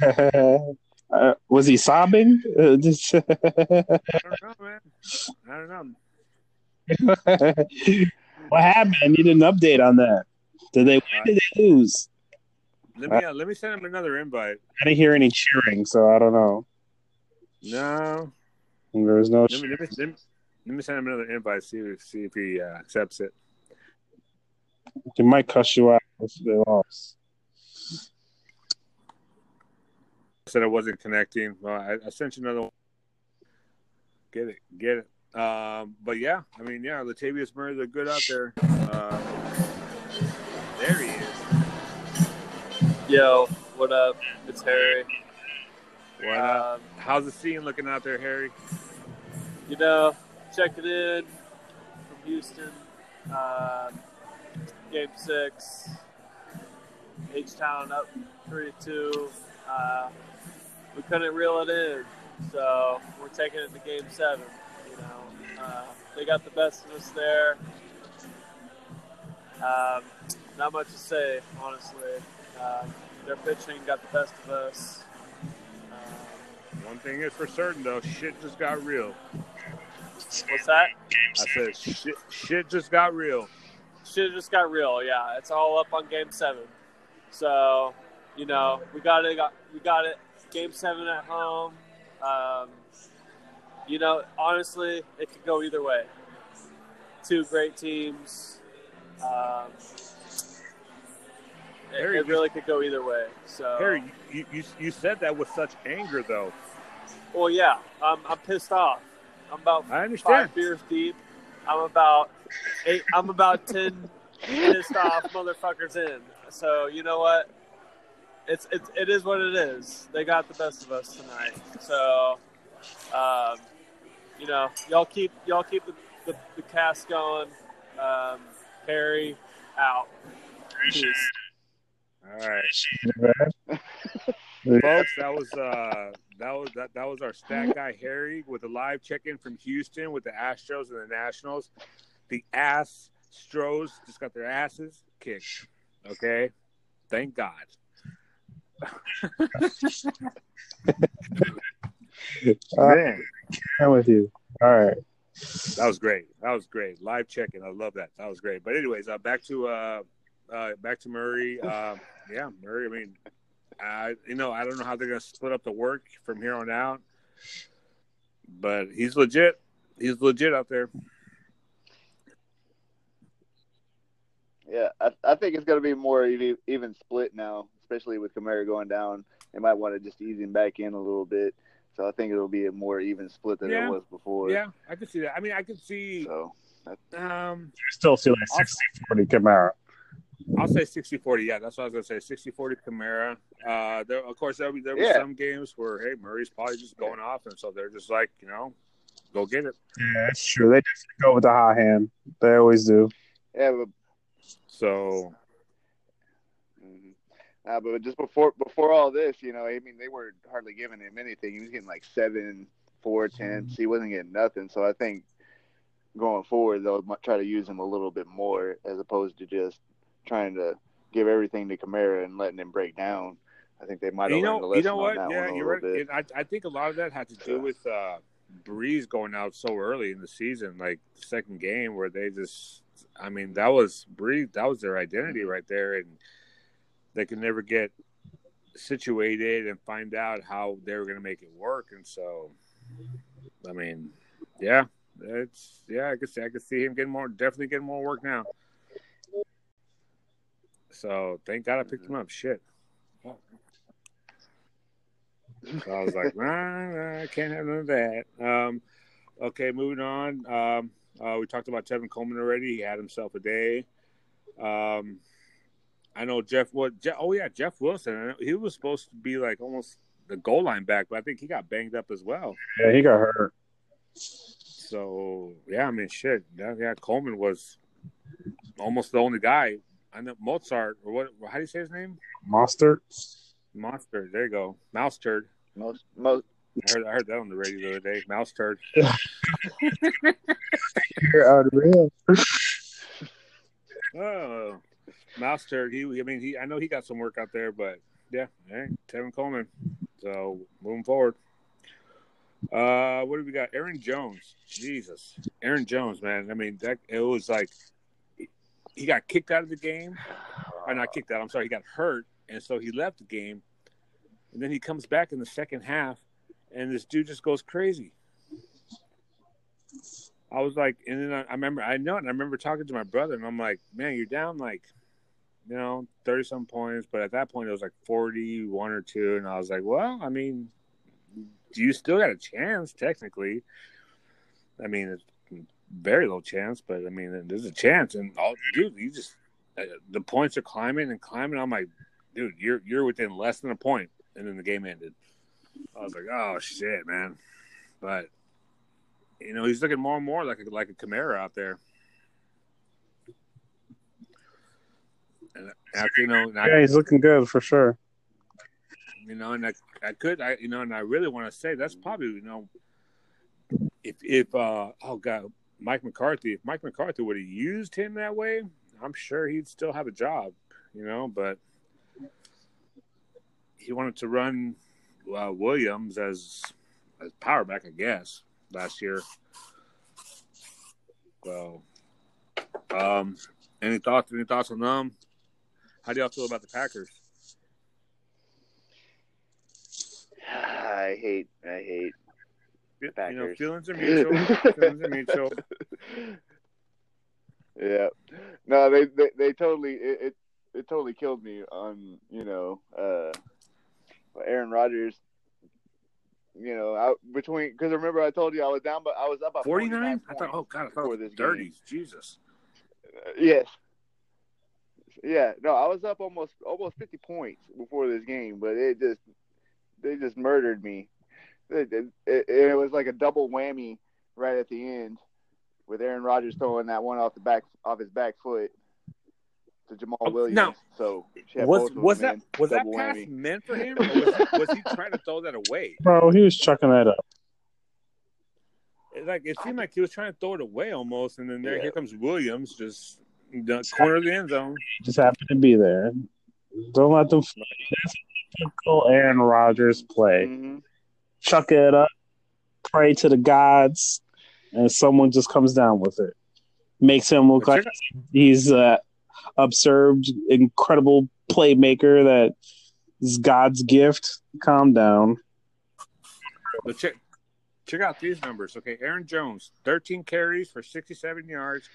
Speaker 1: uh, was he sobbing? Uh, just
Speaker 2: I don't know, man. I don't know.
Speaker 1: what happened? I need an update on that. Did they win? Did they lose?
Speaker 2: Let me uh, let me send him another invite.
Speaker 1: I didn't hear any cheering, so I don't know.
Speaker 2: No,
Speaker 1: There was no.
Speaker 2: let me, let me, let me, let me send him another invite. See if see if he uh, accepts it.
Speaker 1: They might cuss you out if they lost.
Speaker 2: Said I wasn't connecting. Well, I, I sent you another. One. Get it, get it. Um, but yeah, I mean, yeah, Latavius Murray, they're good out there. Uh, there he is.
Speaker 6: Yo, what up? It's Harry.
Speaker 2: What?
Speaker 6: Um,
Speaker 2: How's the scene looking out there, Harry?
Speaker 6: you know, checking in from Houston. Um, game six. H Town up 3 2. Uh, we couldn't reel it in, so we're taking it to game seven. You know, uh, they got the best of us there. Um, not much to say, honestly. Um, their pitching got the best of us.
Speaker 2: One thing is for certain, though, shit just got real.
Speaker 6: what's that?
Speaker 2: I said, shit, shit just got real.
Speaker 6: shit just got real. Yeah, it's all up on Game Seven. So, you know, we got it. Got, we got it. Game Seven at home. Um, you know, honestly, it could go either way. Two great teams. Um,
Speaker 2: Harry,
Speaker 6: it really could go either way. So,
Speaker 2: Harry, you, you, you said that with such anger, though.
Speaker 6: well, yeah, I'm, I'm pissed off. I'm about
Speaker 2: I understand.
Speaker 6: five beers deep. I'm about eight. I'm about ten pissed off motherfuckers in. So you know what? It's it's it is what it is. They got the best of us tonight. So, um, you know, y'all keep y'all keep the, the, the cast going. Um, Harry out. Peace.
Speaker 2: All right, folks, that was uh, that was that, that was our stat guy Harry with a live check-in from Houston with the Astros and the Nationals. The Astros just got their asses kicked. Okay, thank God. Man,
Speaker 1: I'm with you. All right.
Speaker 2: that was great. That was great. Live check-in. I love that. That was great. But anyways, uh, back to uh, uh, back to Murray. Uh, yeah, Murray. I mean, I you know I don't know how they're gonna split up the work from here on out, but he's legit. He's legit out there.
Speaker 5: Yeah, I, I think it's going to be more even, even split now, especially with Kamara going down. They might want to just ease him back in a little bit. So I think it'll be a more even split than
Speaker 2: Yeah.
Speaker 5: it was before.
Speaker 2: Yeah, I could see that. I mean, I could see.
Speaker 5: So
Speaker 2: Um,
Speaker 1: You still see like 60 40 Kamara.
Speaker 2: I'll say 60-40. Yeah, that's what I was gonna say. 60-40 Kamara. Uh, there, of course, there be there were
Speaker 5: Yeah.
Speaker 2: some games where hey, Murray's probably just going off, and so they're just like, you know, go get it.
Speaker 1: Yeah, that's true. They just go with the hot hand. They always do.
Speaker 5: yeah, but
Speaker 2: So
Speaker 5: Mhm. Uh, but just before before all this, you know, I mean, they were hardly giving him anything. He was getting like seven, four tenths. He wasn't getting nothing. So I think going forward, they'll try to use him a little bit more as opposed to just trying to give everything to Kamara and letting him break down. I think they might have
Speaker 2: you know, you know what? Yeah, you're right. I, I think a lot of that had to do
Speaker 5: Yeah.
Speaker 2: with uh, Brees going out so early in the season, like the second game, where they just, I mean, that was Brees, that was their identity right there, and they could never get situated and find out how they were going to make it work, and so, I mean, yeah, it's yeah, I could see, I could see him getting more, definitely getting more work now. So thank God I picked him up. Shit. So I was like, nah, nah, I can't have none of that. Um, okay, moving on. Um, uh, we talked about Tevin Coleman already. He had himself a day. Um, I know Jeff. What? Jeff, oh yeah, Jeff Wilson. He was supposed to be like almost the goal line back, but I think he got banged up as well.
Speaker 1: Yeah, he got hurt.
Speaker 2: So yeah, I mean, shit. Yeah, yeah, Coleman was almost the only guy. I know Mozart or what? How do you say his name?
Speaker 1: Mostert.
Speaker 2: Monster. There you go. Mouse turd.
Speaker 5: Most most
Speaker 2: I heard, I heard that on the radio the other day. Mouse turd.
Speaker 1: You're unreal.
Speaker 2: Oh, mouse turd. He, I mean, he. I know he got some work out there, but Yeah, hey, Tevin Coleman. So moving forward. Uh, what do we got? Aaron Jones. Jesus, Aaron Jones, man. I mean, that it was like he got kicked out of the game. Or not kicked out. I'm sorry, he got hurt, and so he left the game. And then he comes back in the second half, and this dude just goes crazy. I was like, and then I, I remember, I know, and I remember talking to my brother, and I'm like, man, you're down like, you know, thirty some points, but at that point it was like forty one or two, and I was like, well, I mean, do you still got a chance technically. I mean, very low chance, but I mean, there's a chance, and all, dude, you just uh, the points are climbing and climbing. I'm like, dude, you're you're within less than a point, and then the game ended. I was like, oh shit, man, but you know, he's looking more and more like a, like a Kamara out there. And after you know, and I,
Speaker 1: Yeah, he's looking good for sure.
Speaker 2: you know, and I, I could, I, you know, and I really want to say that's probably, you know, if if uh oh god, Mike McCarthy, if Mike McCarthy would have used him that way, I'm sure he'd still have a job, you know, but he wanted to run uh, Williams as as power back, I guess, last year. So, um, any thoughts? Any thoughts on them? How do y'all feel about the Packers?
Speaker 5: I hate, I hate.
Speaker 2: You know, feelings are mutual. feelings are mutual.
Speaker 5: yeah, no, they they, they totally it, it it totally killed me on you know uh Aaron Rodgers. You know, I, between because remember I told you I was down, but I was up by
Speaker 2: Forty nine? I thought. Oh God, I thought
Speaker 5: this
Speaker 2: thirties. Jesus.
Speaker 5: Uh, yes. Yeah, no, I was up almost almost fifty points before this game, but it just they just murdered me. It, it, it, it was like a double whammy right at the end with Aaron Rodgers throwing that one off the back off his back foot to Jamaal
Speaker 2: Oh,
Speaker 5: Williams.
Speaker 2: now,
Speaker 5: so she
Speaker 2: Was
Speaker 5: both of
Speaker 2: was that
Speaker 5: in,
Speaker 2: was that pass
Speaker 5: whammy.
Speaker 2: meant for him, or was he, was he trying to throw that away?
Speaker 1: Bro, he was chucking that up.
Speaker 2: It, like it seemed like he was trying to throw it away almost, and then there
Speaker 5: Yeah.
Speaker 2: here comes Williams, just the corner of the end zone.
Speaker 1: He just happened to be there. Don't let them. That's typical Aaron Rodgers play.
Speaker 5: Mhm.
Speaker 1: Chuck it up, pray to the gods, and someone just comes down with it. Makes him look like he's uh, absurd, incredible playmaker that is God's gift. Calm down.
Speaker 2: But check check out these numbers. Okay, Aaron Jones, 13 carries for 67 yards,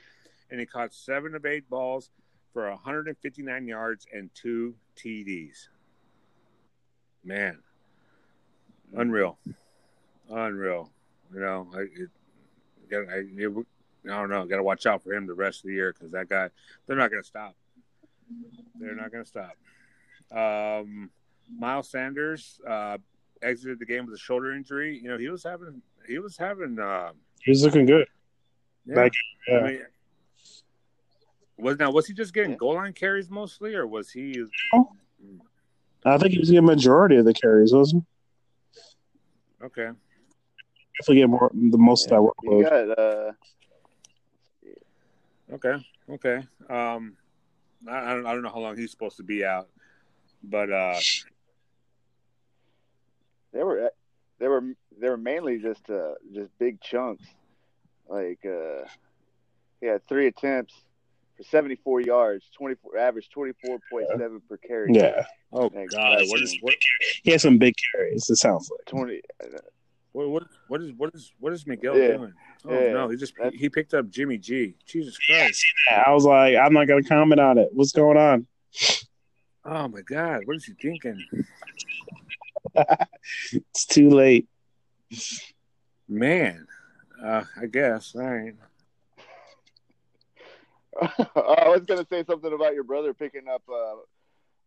Speaker 2: and he caught seven of eight balls for 159 yards and two TDs. Man, unreal, unreal. You know, I, it, I, it, I don't know. Got to watch out for him the rest of the year because that guy, they're not going to stop. They're not going to stop. Um, Miles Sanders, uh, exited the game with a shoulder injury. You know, he was having he was having uh,
Speaker 1: He's looking good.
Speaker 2: yeah.
Speaker 1: Like,
Speaker 2: I mean, was now was he just getting goal line carries mostly, or was he?
Speaker 1: I think he was getting majority of the carries, wasn't he?
Speaker 2: Okay,
Speaker 1: Definitely get more the most
Speaker 5: Yeah.
Speaker 1: of that
Speaker 5: You
Speaker 1: workload.
Speaker 5: got uh
Speaker 2: okay, okay. Um, I, I don't I don't know how long he's supposed to be out, but uh,
Speaker 5: they were they were they were mainly just uh just big chunks. Like uh he had three attempts for 74 yards, 24 average 24.7 per carry.
Speaker 1: Yeah,
Speaker 2: oh
Speaker 5: Like,
Speaker 2: god,
Speaker 5: that's
Speaker 2: what is what
Speaker 1: he has some big carries. It sounds like.
Speaker 5: 20
Speaker 2: what what what is what is what is Miguel
Speaker 5: Yeah.
Speaker 2: doing? Oh
Speaker 5: Yeah.
Speaker 2: no, he just
Speaker 5: That's-
Speaker 2: he picked up Jimmy G. Jesus Christ!
Speaker 1: I was like, I'm not gonna comment on it. What's going on?
Speaker 2: Oh my god, what is he thinking?
Speaker 1: It's too late.
Speaker 2: Man, uh, I guess. All right.
Speaker 5: I was gonna say something about your brother picking up. Uh,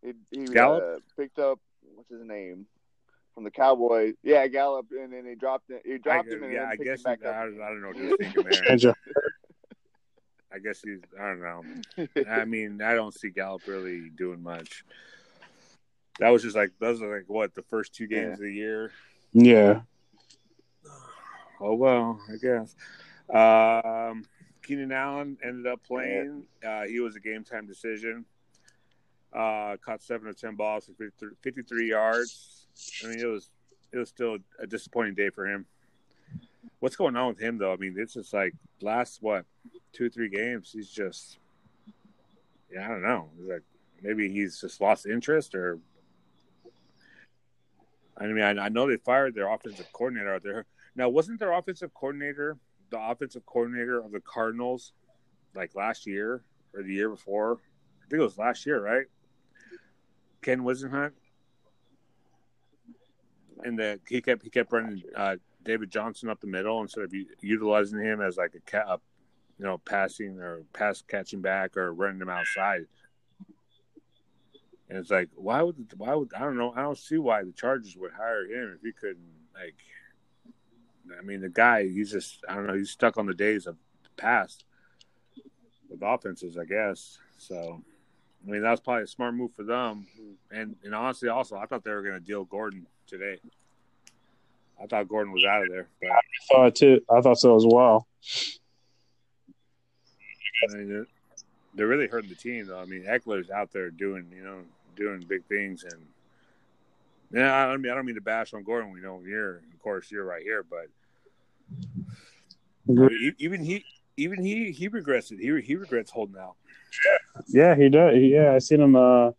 Speaker 5: he he
Speaker 2: Gallup?
Speaker 5: Uh, picked up what's his name from the Cowboys. Yeah, Gallup, and then he dropped it. He
Speaker 2: I,
Speaker 5: dropped him, and
Speaker 2: yeah,
Speaker 5: then
Speaker 2: I
Speaker 5: picked
Speaker 2: guess
Speaker 5: him back
Speaker 2: he, I,
Speaker 5: up.
Speaker 2: don't- I don't know what he was thinking there. I guess he's. I don't know. I mean, I don't see Gallup really doing much. That was just like those are like what the first two games
Speaker 5: Yeah.
Speaker 2: of the year.
Speaker 1: yeah,
Speaker 2: Oh well, I guess. Um, Keenan Allen ended up playing. Uh, he was a game time decision. Uh, caught seven or ten balls for 53, 53 yards. I mean, it was it was still a disappointing day for him. What's going on with him though? I mean, it's just like last what two three games. He's just yeah, I don't know. It's like maybe he's just lost interest or. I mean, I, I know they fired their offensive coordinator out there. Now, wasn't their offensive coordinator the offensive coordinator of the Cardinals like last year or the year before? I think it was last year, right? Ken Whisenhunt, and the he kept he kept running uh, David Johnson up the middle instead of utilizing him as like a cap, you know, passing or pass catching back or running him outside. And it's like, why would why would I don't know I don't see why the Chargers would hire him if he couldn't like. I mean, the guy he's just I don't know he's stuck on the days of the past with offenses, I guess. So, I mean, that was probably a smart move for them. And and honestly, also, I thought they were going to deal Gordon today. I thought Gordon was out of there. But,
Speaker 1: I thought too. I thought so as well.
Speaker 2: I mean, they're, they're really hurting the team, though. I mean, Ekeler's out there doing, you know, doing big things, and yeah, I don't mean I don't mean to bash on Gordon. We know you're, of course, you're right here, but even he, even he, he regrets it. He he regrets holding out.
Speaker 1: Yeah, he does. Yeah, I seen him. Uh,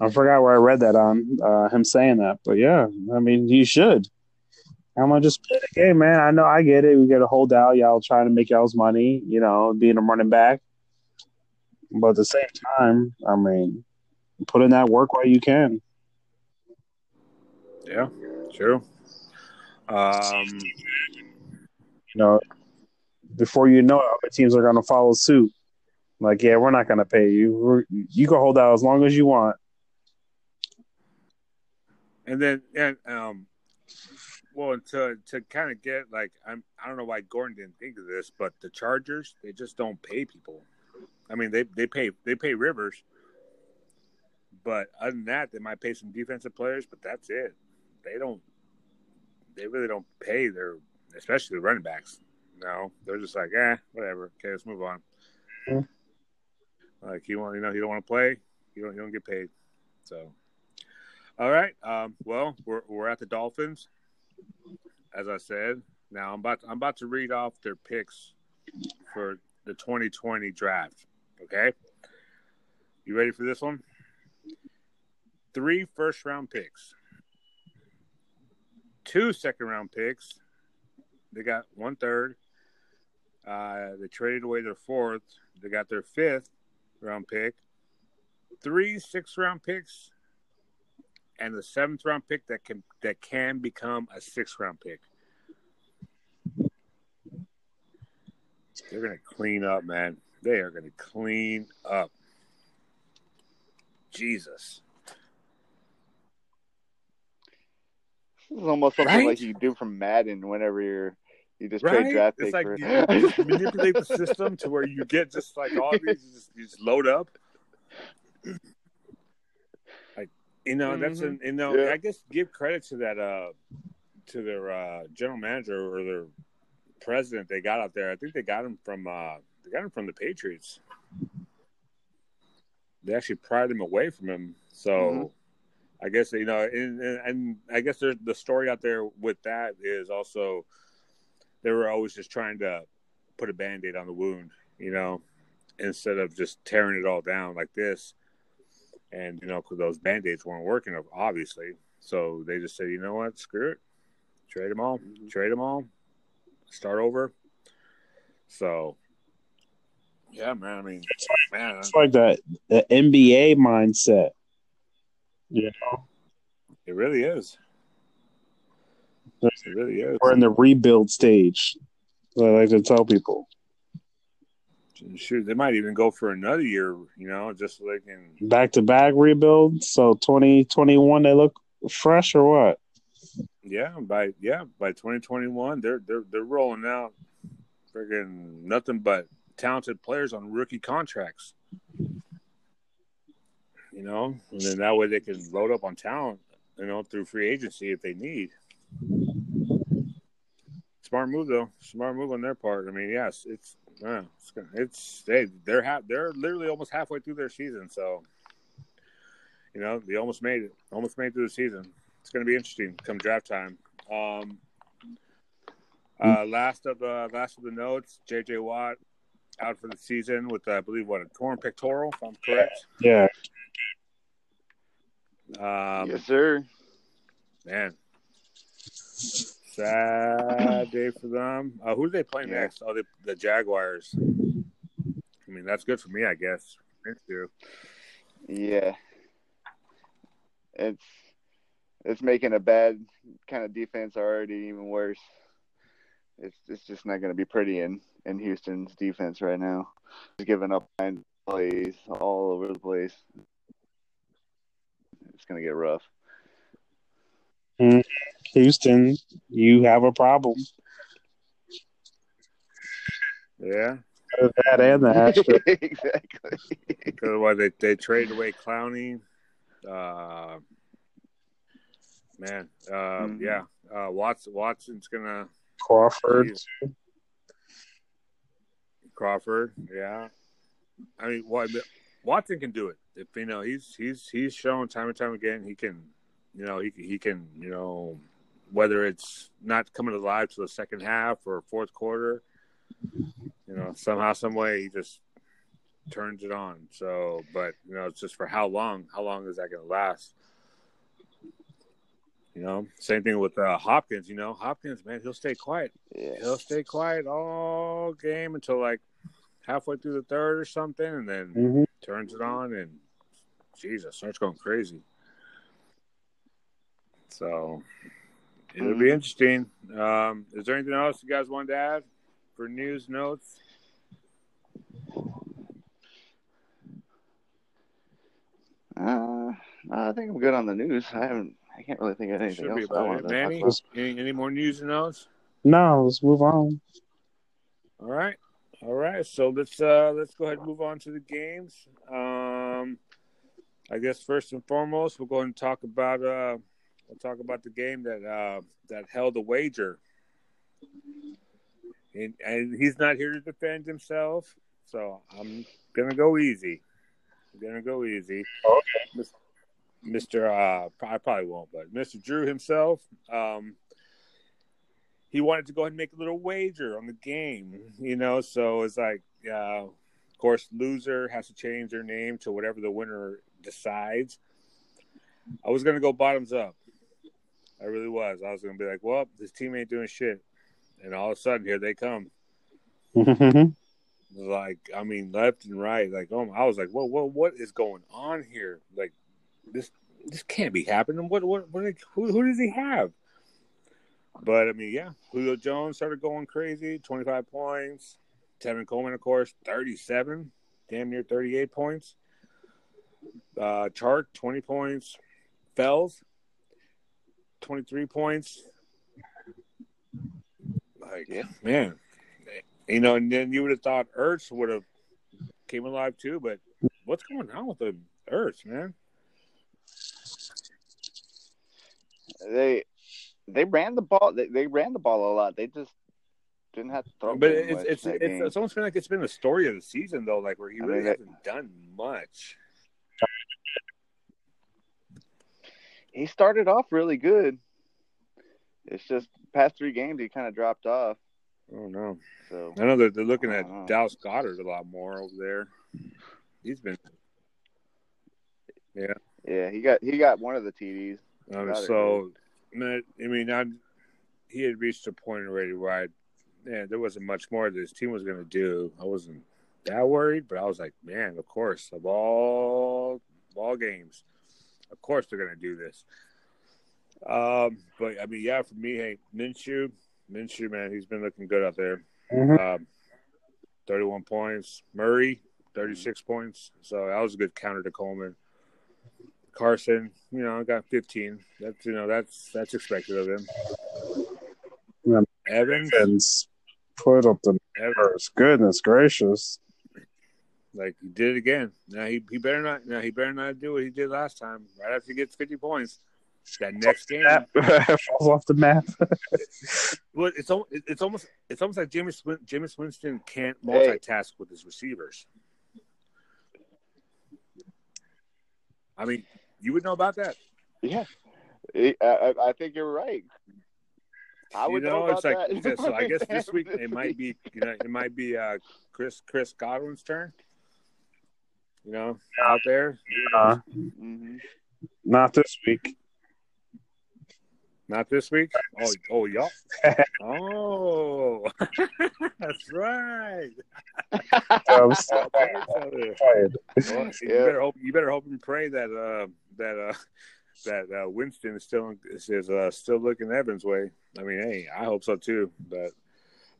Speaker 1: I forgot where I read that on uh, him saying that, but yeah, I mean, he should. I'm gonna just play the game, man. I know, I get it. We got to hold out. Y'all trying to make y'all's money, you know, being a running back. But at the same time, I mean, put in that work while you can.
Speaker 2: Yeah, true. Um,
Speaker 1: You know, before you know it, other teams are gonna follow suit. Like, yeah, we're not gonna pay you. We're, you can hold out as long as you want.
Speaker 2: and then and um, well, to to kind of get like I'm I don't know why Gordon didn't think of this, but the Chargers they just don't pay people. I mean, they they pay they pay Rivers, but other than that, they might pay some defensive players, but that's it. They don't. They really don't pay their, especially the running backs. No, they're just like, eh, whatever. Okay, let's move on.
Speaker 1: Yeah.
Speaker 2: Like you want, you know, you don't want to play, you don't, you don't get paid. So, all right. Um, well, we're we're at the Dolphins, as I said. Now I'm about to, I'm about to read off their picks for the 2020 draft. Okay, you ready for this one? Three first round picks, two second round picks. They got one third. Uh, they traded away their fourth. They got their fifth round pick, three six round picks, and the seventh round pick that can that can become a six round pick. They're gonna clean up, man. They are gonna clean up. Jesus.
Speaker 5: This is almost something
Speaker 2: Right?
Speaker 5: like you do from Madden whenever you're you just
Speaker 2: Right?
Speaker 5: trade draft
Speaker 2: It's like
Speaker 5: for.
Speaker 2: you, manipulate the system to where you get just like all these, you just, you just load up. Like you know, that's an you know,
Speaker 5: Yeah.
Speaker 2: I guess give credit to that uh to their uh general manager or their president they got out there. I think they got him from uh they got him from the Patriots. They actually pried him away from him. So
Speaker 5: Mhm.
Speaker 2: I guess you know, and, and, I guess there's the story out there with that is also they were always just trying to put a band-aid on the wound, you know, instead of just tearing it all down like this. And you know, because those band-aids weren't working, obviously, so they just said, you know what, screw it, trade them all, mm-hmm. trade them all, start over. So, yeah, man. I mean, man,
Speaker 1: It's like that the NBA mindset. You know,
Speaker 2: it really is. It really is.
Speaker 1: we're in the rebuild stage. I like to tell people.
Speaker 2: Shoot, they might even go for another year, you know, just so they can.
Speaker 1: Back to back rebuild. So twenty twenty one they look fresh or what?
Speaker 2: Yeah, by yeah, by 2021, they're they're they're rolling out friggin' nothing but talented players on rookie contracts. You know, and then that way they can load up on talent, you know, through free agency if they need. Smart move though. Smart move on their part. I mean, yes, it's yeah, it's it's they they're ha- they're literally almost halfway through their season, so you know, they almost made it, almost made through the season. It's going to be interesting come draft time. Um, uh, last of uh, last of the notes, J.J. Watt out for the season with, uh, I believe, what a torn pectoral, if I'm correct.
Speaker 1: Yeah.
Speaker 2: Um,
Speaker 5: yes, sir.
Speaker 2: Man, sad day for them. Uh, who do they play
Speaker 5: Yeah.
Speaker 2: next? Oh, the, the Jaguars. I mean, that's good for me, I guess. You.
Speaker 5: Yeah. It's it's making a bad kind of defense already even worse. It's it's just not going to be pretty in in Houston's defense right now. Just giving up nine plays all over the place. It's going to get rough.
Speaker 1: Houston, you have a problem.
Speaker 2: Yeah,
Speaker 1: That and the Astros.
Speaker 5: exactly.
Speaker 2: because why they they traded away Clowney. Uh, man, uh,
Speaker 5: Mhm.
Speaker 2: yeah, uh, Watson Watson's gonna
Speaker 1: Crawford.
Speaker 2: Crawford. Yeah, I mean, what Watson can do it. If you know, he's he's he's shown time and time again he can, you know, he he can, you know, whether it's not coming alive to the second half or fourth quarter, you know, somehow, some way he just turns it on. So, but you know, it's just for how long? How long is that going to last? You know, same thing with uh, Hopkins. You know, Hopkins, man, he'll stay quiet
Speaker 5: Yeah.
Speaker 2: he'll stay quiet all game until like halfway through the third or something, and then
Speaker 1: hmm
Speaker 2: turns it on, and Jesus starts going crazy. So it'll be interesting. Um, is there anything else you guys wanted to add for news notes?
Speaker 5: Uh, I think I'm good on the news. I haven't. I can't really think of anything else. I
Speaker 2: about
Speaker 5: wanted
Speaker 2: it.
Speaker 5: to talk
Speaker 2: Manny,
Speaker 5: about.
Speaker 2: any, any more news and notes?
Speaker 1: No, let's move on.
Speaker 2: All right. All right. So let's uh let's go ahead and move on to the games. Um I guess first and foremost we'll go ahead and talk about uh we'll talk about the game that uh that held a wager. And and he's not here to defend himself, so I'm gonna go easy. I'm gonna go easy.
Speaker 1: Okay.
Speaker 2: Mr. Uh, I probably won't, but Mr. Drew himself, um, he wanted to go ahead and make a little wager on the game, you know. So it's like, uh, of course, loser has to change their name to whatever the winner decides. I was gonna go bottoms up. I really was. I was gonna be like, well, this team ain't doing shit, and all of a sudden here they come.
Speaker 1: Mhm.
Speaker 2: Like, I mean, left and right. Like, oh, I was like, whoa, whoa, what is going on here? Like, this this can't be happening. What what what? Who who does he have? But I mean, yeah, Julio Jones started going crazy. Twenty five points. Tevin Coleman, of course, thirty seven, damn near thirty eight points. Uh, Chark, twenty points. Fells, twenty three points. Like,
Speaker 5: Yeah.
Speaker 2: man, you know, and then you would have thought Ertz would have came alive too, but what's going on with the Ertz, man?
Speaker 5: They they ran the ball. They, they ran the ball a lot. They just didn't have to throw.
Speaker 2: But it's it's it's,
Speaker 5: game.
Speaker 2: it's almost been like it's been the story of the season though, like where he
Speaker 5: I
Speaker 2: really
Speaker 5: mean,
Speaker 2: hasn't done much.
Speaker 5: he started off really good. It's just past three games he kind of dropped off.
Speaker 2: Oh no,
Speaker 5: So
Speaker 2: I know they're, they're looking at
Speaker 5: know.
Speaker 2: Dallas Goedert a lot more over there. He's been
Speaker 5: yeah, yeah. he got he got one of the TDs.
Speaker 2: um, so. I mean, I, he had reached a point already where I, man, there wasn't much more this team was going to do. I wasn't that worried, but I was like, man, of course, of all ball games, of course they're going to do this. Um, but I mean, yeah, for me, hey, Minshew, Minshew, man, he's been looking good out there.
Speaker 1: Mhm.
Speaker 2: Um, 31 points. Murray, 36 points. So that was a good counter to Coleman. Carson, you know, got 15. That's you know, that's that's expected of him.
Speaker 1: Yeah.
Speaker 2: Evans,
Speaker 1: Evans put up the numbers. Goodness gracious.
Speaker 2: like he did it again. Now he, he better not. Now he better not do what he did last time. Right after he gets 50 points, that next game.
Speaker 1: Falls off the map.
Speaker 2: Well, it's it's almost it's almost like James Jameis Winston can't
Speaker 5: Hey.
Speaker 2: multitask with his receivers. I mean, You would know about that.
Speaker 5: Yeah, I, I, I think you're right. I
Speaker 2: you
Speaker 5: would
Speaker 2: know,
Speaker 5: know,
Speaker 2: it's
Speaker 5: about
Speaker 2: like
Speaker 5: that.
Speaker 2: so. I guess this week it might be you know it might be uh, Chris Chris Godwin's turn. You know, out there,
Speaker 1: Uh,
Speaker 5: Mhm.
Speaker 1: not this week.
Speaker 2: Not this week. Oh, oh, y'all. Oh, that's right.
Speaker 1: I'm
Speaker 2: Well,
Speaker 1: tired.
Speaker 2: you
Speaker 5: Yeah.
Speaker 2: better hope you better hope and pray that uh, that uh, that uh, Winston is still is, is uh, still looking Evans' way. I mean, hey, I hope so too. But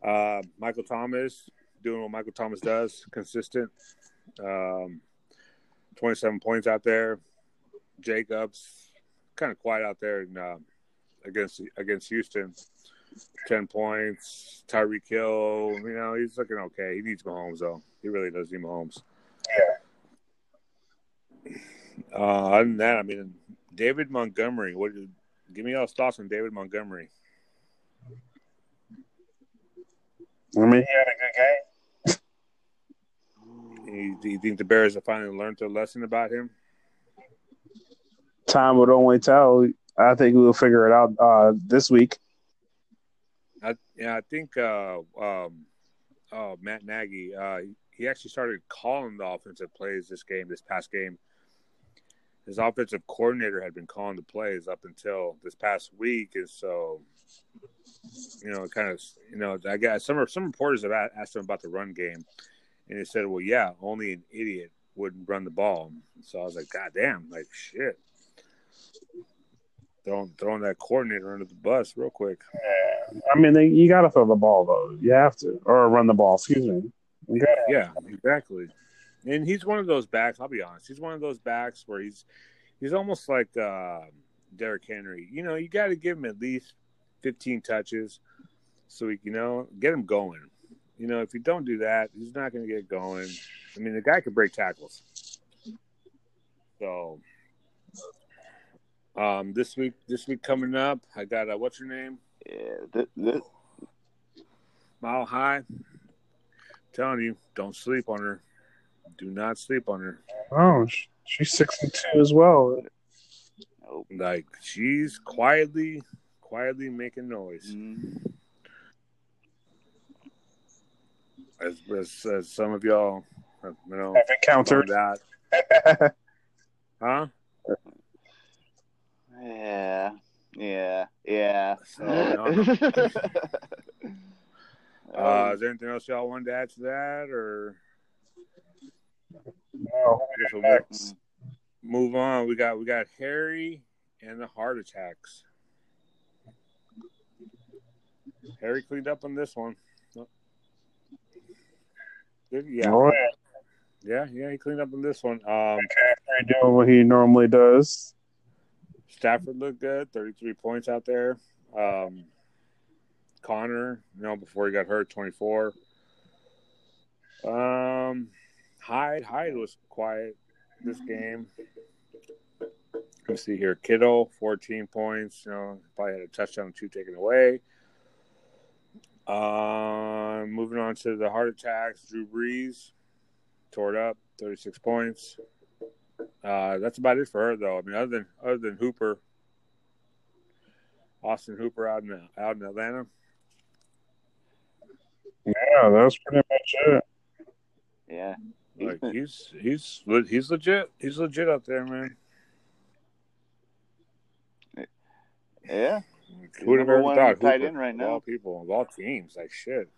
Speaker 2: uh, Michael Thomas doing what Michael Thomas does, consistent. Um, Twenty-seven points out there. Jacobs kind of quiet out there in, uh, against against Houston. Ten points. Tyreek Hill, you know, he's looking okay. He needs Mahomes though. He really does need Mahomes. Yeah. Uh, other than that, I mean, David Montgomery. What? Give me y'all's thoughts on David Montgomery.
Speaker 1: I mean, he had a good game.
Speaker 2: You, do you think the Bears have finally learned their lesson about him?
Speaker 1: Time would only tell. I think we'll figure it out uh, this week.
Speaker 2: I, yeah, I think uh, um, oh, Matt Nagy. Uh, he actually started calling the offensive plays this game, this past game. His offensive coordinator had been calling the plays up until this past week, and so you know, kind of, you know, I got some some reporters have asked him about the run game, and he said, "Well, yeah, only an idiot would run the ball." So I was like, "God damn, like shit." Throwing, throwing that coordinator under the bus real quick.
Speaker 1: I mean, they, you got to throw the ball though. You have to, or run the ball. Excuse me. Gotta-
Speaker 2: Yeah, exactly. And he's one of those backs. I'll be honest. He's one of those backs where he's he's almost like uh, Derrick Henry. You know, you got to give him at least fifteen touches, so he, you know, get him going. You know, if you don't do that, he's not going to get going. I mean, the guy could break tackles. So, um, this week, this week coming up, I got uh, what's your name?
Speaker 5: Yeah, th- th-
Speaker 2: Mile High. telling you, don't sleep on her. Do not sleep on her.
Speaker 1: Oh, she's six and two as well.
Speaker 2: Like she's quietly, quietly making noise.
Speaker 5: mm,
Speaker 2: As, as, as some of y'all, have, you know,
Speaker 1: Have encountered.
Speaker 2: found out. Huh?
Speaker 5: Yeah, yeah, yeah.
Speaker 2: So, no. Uh, is there anything else y'all wanted to add to that, or
Speaker 1: No.
Speaker 2: We'll move, move on? We got we got Harry and the heart attacks. Harry cleaned up on this one. Yeah,
Speaker 1: Oh,
Speaker 2: yeah,
Speaker 1: yeah.
Speaker 2: yeah. He cleaned up on this one. Um,
Speaker 1: McCaffrey doing what he normally does.
Speaker 2: Stafford looked good, 33 points out there. Um, Conner, you know, before he got hurt, 24. Um, Hyde, Hyde was quiet this game. Let's see here. Kittle, 14 points. You know, probably had a touchdown, two taken away. Um, moving on to the heart attacks. Drew Brees tore it up, 36 points. Uh, that's about it for her, though. I mean, other than other than Hooper, Austin Hooper out in out in Atlanta.
Speaker 1: Yeah, that's pretty much it.
Speaker 5: yeah.
Speaker 2: Like he's he's he's legit. He's legit out there, man.
Speaker 5: Yeah.
Speaker 2: Who would have ever thought?
Speaker 5: tight
Speaker 2: Hooper,
Speaker 5: end right
Speaker 2: of all people, of all teams, like shit.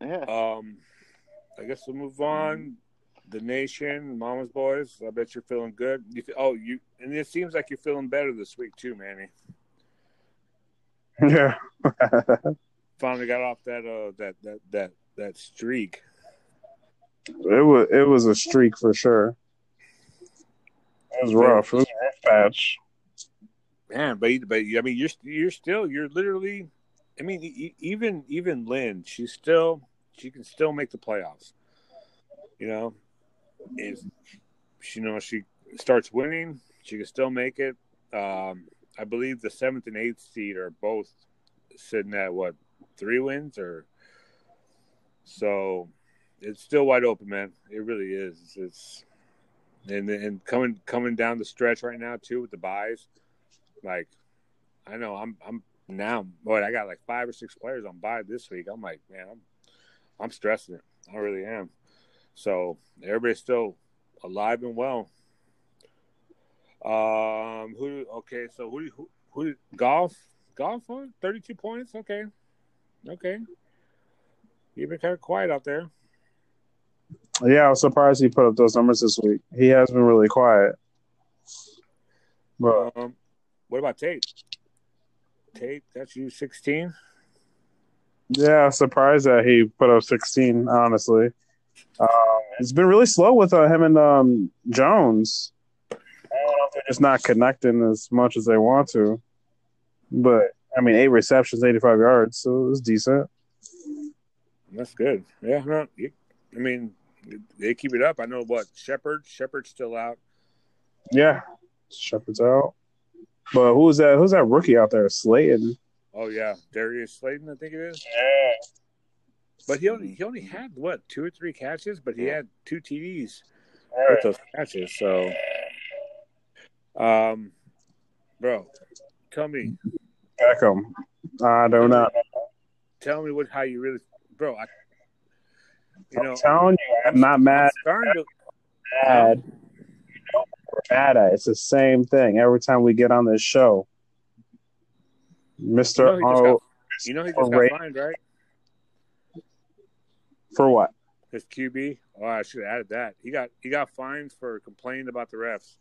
Speaker 5: Yeah.
Speaker 2: Um, I guess we'll move on. The nation, Mama's boys. I bet you're feeling good. You fe- oh, you and it seems like you're feeling better this week too, Manny.
Speaker 1: Yeah.
Speaker 2: Finally got off that uh that that that that streak.
Speaker 1: It was it was a streak for sure. It was rough. It was a rough patch.
Speaker 2: Man, but but I mean, you're you're still you're literally. I mean, even even Lynn, she's still she can still make the playoffs. You know, if she you know she starts winning, she can still make it. Um, I believe the seventh and eighth seed are both sitting at what three wins or so. It's still wide open, man. It really is. It's and and coming coming down the stretch right now too with the buys, like I know I'm I'm now boy I got like five or six players on buy this week. I'm like man I'm I'm stressing it. I really am. So everybody's still alive and well. Um, who? Okay, so who? Who? who golf? Golf? Thirty-two points. Okay, okay. You've been kind of quiet out there.
Speaker 1: Yeah, I was surprised he put up those numbers this week. He has been really quiet. But
Speaker 2: Um, what about Tate? Tate, that's you sixteen.
Speaker 1: yeah, surprised that he put up 16, honestly. Um, it's been really slow with uh, him and um, Jones. I don't know if they're just not connecting as much as they want to. But, I mean, eight receptions, 85 yards, so it was decent.
Speaker 2: That's good. Yeah, no, you, I mean, they keep it up. I know what Shepard. Shepard's still out.
Speaker 1: Yeah, Shepard's out. But who's that? Who's that rookie out there? Slayton.
Speaker 2: Oh yeah, Darius Slayton, I think it is.
Speaker 1: Yeah.
Speaker 2: But he only he only had what two or three catches, but he had two TDs with
Speaker 1: Right.
Speaker 2: those catches. So, um, bro, tell me,
Speaker 1: Beckham. I do not.
Speaker 2: tell me what how you really, bro. I, you know,
Speaker 1: I'm telling you, I'm not mad.
Speaker 2: starting to,
Speaker 1: Mad. We're mad at. It's the same thing every time we get on this show. Mister,
Speaker 2: You know, he just
Speaker 1: oh,
Speaker 2: you know, he just got fined, right?
Speaker 1: For what?
Speaker 2: His QB. Oh, I should have added that. He got he got fined for complaining about the refs.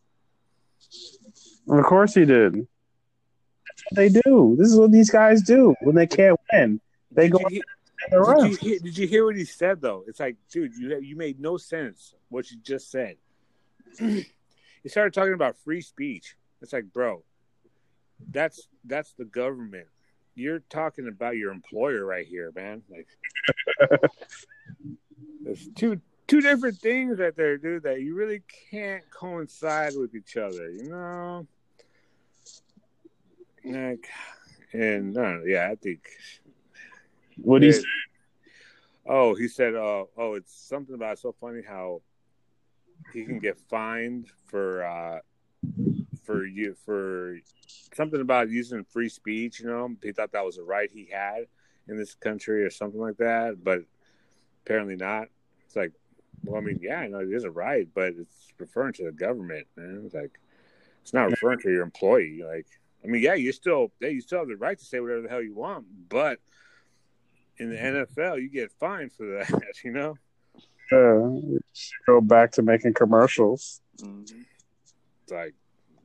Speaker 1: Of course he did. That's what they do. This is what these guys do when they can't win. They go
Speaker 2: Did you,
Speaker 1: at the
Speaker 2: Did you, hear, did you hear what he said though? It's like, dude, you you made no sense what you just said. he started talking about free speech. It's like, bro, that's that's the government. You're talking about your employer right here, man. Like, there's two two different things right there, dude. That you really can't coincide with each other. You know, like, and I yeah, I think
Speaker 1: What you
Speaker 2: Yeah. Oh, he said, uh, "Oh, it's something about it's so funny how he can get fined for uh, for you for something about using free speech. You know, he thought that was a right he had in this country or something like that, but apparently not. It's like, well, I mean, yeah, I know it is a right, but it's referring to the government, man. It's like it's not referring to your employee. Like, I mean, yeah, you still, yeah, you still have the right to say whatever the hell you want, but in the NFL, you get fined for that. You know,
Speaker 1: uh, go back to making commercials?
Speaker 5: Mhm.
Speaker 2: it's like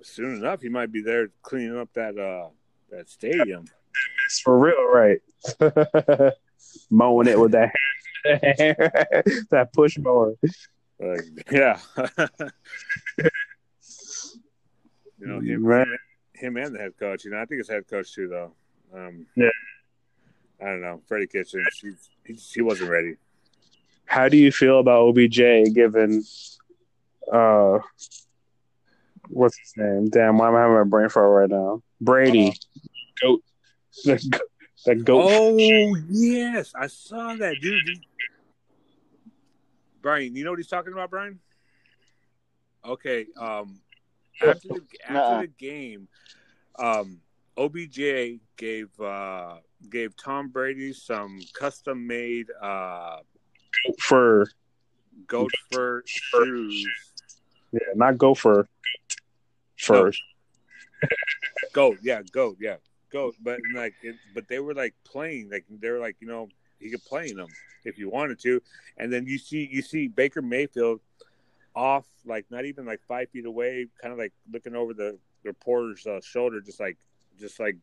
Speaker 2: soon enough, he might be there cleaning up that uh that stadium.
Speaker 1: It's for real, right? Mowing it with that that push mower.
Speaker 2: Like, yeah, you know him,
Speaker 1: Right.
Speaker 2: him and the head coach. You know, I think it's head coach too, though. Um,
Speaker 1: Yeah.
Speaker 2: I don't know, Freddie Kitchens. He's, he he wasn't ready.
Speaker 1: How do you feel about OBJ given uh what's his name? Damn, why am I having a brain fart right now? Brady. Goat the, the goat
Speaker 2: Oh yes, I saw that, dude. Did- Brian, you know what he's talking about, Brian? Okay. Um, after the after
Speaker 5: Nuh-uh.
Speaker 2: the game, um, OBJ gave uh, gave Tom Brady some custom made uh,
Speaker 1: for
Speaker 2: goat fur shoes.
Speaker 1: yeah, not gopher first.
Speaker 2: Goat, yeah, goat, yeah, goat. But like, it, but they were like playing, like they were like, you know, he could play in them if you wanted to. And then you see, you see Baker Mayfield off, like not even like five feet away, kind of like looking over the reporter's uh, shoulder, just like, just like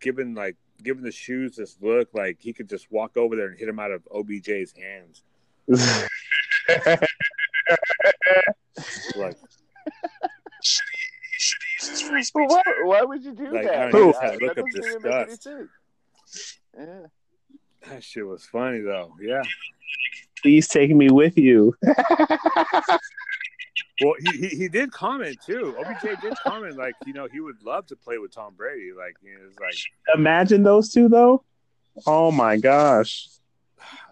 Speaker 2: giving like giving the shoes this look, like he could just walk over there and hit him out of OBJ's hands. Like,
Speaker 5: Well, why, why would you do
Speaker 2: Like,
Speaker 5: that?
Speaker 2: I
Speaker 1: don't know,
Speaker 2: just had a look
Speaker 5: that
Speaker 2: of
Speaker 5: doesn't even make any
Speaker 2: disgust.
Speaker 5: Yeah.
Speaker 2: that shit was funny though. Yeah.
Speaker 1: Please take me with you.
Speaker 2: Well, he, he, he did comment too. OBJ did comment like you know he would love to play with Tom Brady. Like you know, it's like
Speaker 1: Imagine those two though. Oh my gosh.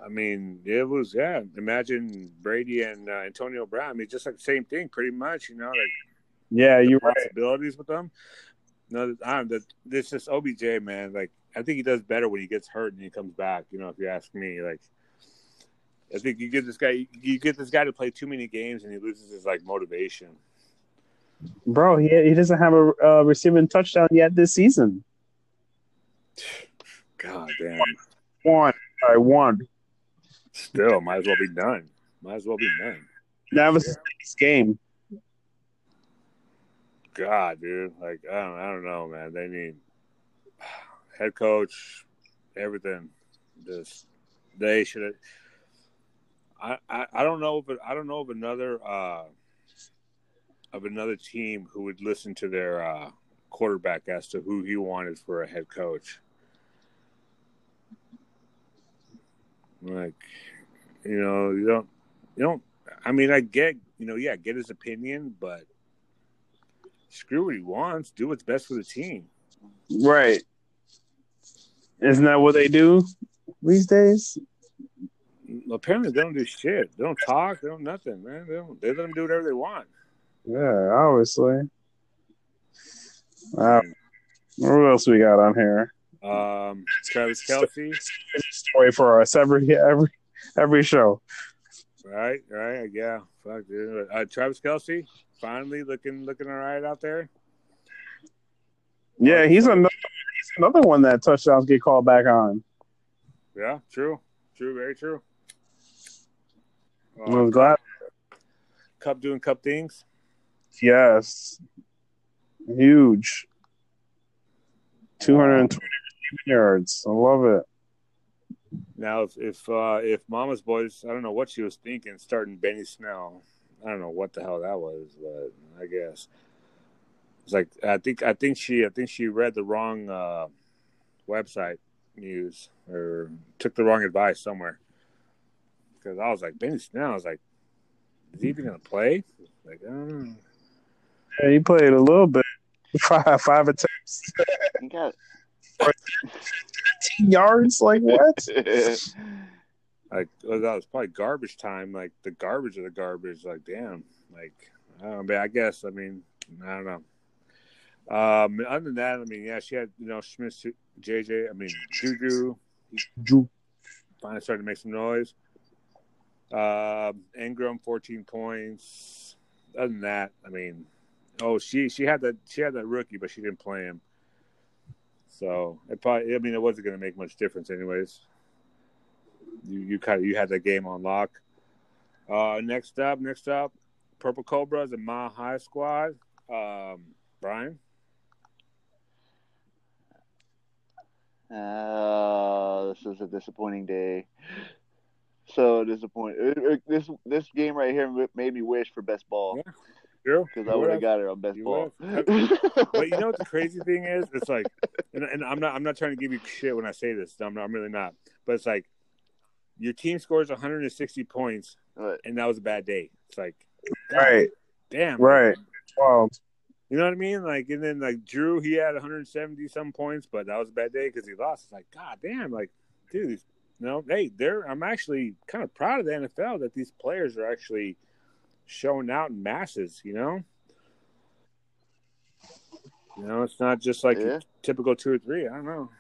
Speaker 2: I mean, it was yeah. Imagine Brady and uh, Antonio Brown. I mean, just like the same thing, pretty much. You know, like
Speaker 1: Yeah, you're right.
Speaker 2: possibilities with them. No, I don't. that- This just OBJ, man. Like, I think he does better when he gets hurt and he comes back. You know, if you ask me, like, I think you get this guy, you get this guy to play too many games and he loses his like motivation.
Speaker 1: Bro, he he doesn't have a uh, receiving touchdown yet this season.
Speaker 2: God damn.
Speaker 1: One, I won.
Speaker 2: Still, might as well be done. Might as well be done.
Speaker 1: That was his game.
Speaker 2: God, dude. Like, I don't, I don't know, man. They need head coach, everything. Just they should. I, I, I don't know, but I don't know of another uh, of another team who would listen to their uh, quarterback as to who he wanted for a head coach. Like, you know, you don't, you don't. I mean, I get, you know, yeah, get his opinion, but screw what he wants. Do what's best for the team.
Speaker 1: Right. Isn't that what they do these days?
Speaker 2: Apparently, they don't do shit. They don't talk. They don't nothing, man. They, don't, they let them do whatever they want.
Speaker 1: Yeah, obviously. Uh, what else we got on here?
Speaker 2: Um, Travis Kelce,
Speaker 1: Story for us every every every show.
Speaker 2: right, right, yeah, fuck, dude. Uh, Travis Kelce, finally looking looking all right out there.
Speaker 1: Yeah, he's another he's another one that touchdowns get called back on.
Speaker 2: Yeah, true, true, very true.
Speaker 1: I was glad.
Speaker 2: Kupp doing Kupp things.
Speaker 1: Yes, huge. Two hundred and twenty yards. I love it.
Speaker 2: Now, if if uh, if Mama's boys, I don't know what she was thinking, starting Benny Snell. I don't know what the hell that was, but I guess it's like I think I think she I think she read the wrong uh, website news or took the wrong advice somewhere. Because I was like Benny Snell, I was like, is he even gonna play? Like I don't know.
Speaker 1: Yeah, he played a little bit. Five five attempts,
Speaker 5: You got
Speaker 1: fifteen yards. Like what?
Speaker 5: it.
Speaker 2: like that was probably garbage time, like the garbage of the garbage. Like damn, like I don't know, I guess I mean I don't know. Um, other than that, I mean, yeah, she had you know Smith, JJ. I mean, Juju
Speaker 1: Ju-
Speaker 2: finally started to make some noise. Um, Ingram, fourteen points. Other than that, I mean, oh, she she had that she had that rookie, but she didn't play him. So it probably, I mean, it wasn't going to make much difference, anyways. You you kind of you had that game on lock. Uh, next up, next up, Purple Cobras and Mile High Squad. Um, Brian,
Speaker 5: Uh, this is a disappointing day. So disappointed. Uh, This this game right here made me wish for best ball
Speaker 2: Yeah. Drew,
Speaker 5: because I would have got it on best
Speaker 2: You
Speaker 5: ball.
Speaker 2: but you know what the crazy thing is? It's like, and, and I'm not I'm not trying to give you shit when I say this. I'm, not, I'm really not. But it's like your team scores 160 points,
Speaker 5: But
Speaker 2: and that was a bad day. It's like, God
Speaker 1: Right,
Speaker 2: damn,
Speaker 1: right. Wow.
Speaker 2: You know what I mean? Like, and then like Drew, he had 170 some points, but that was a bad day because he lost. It's like, god damn, like, dude, you know, hey, they're. I'm actually kind of proud of the NFL that these players are actually showing out in masses. You know, you know, it's not just like
Speaker 5: Yeah.
Speaker 2: typical two or three. I don't know.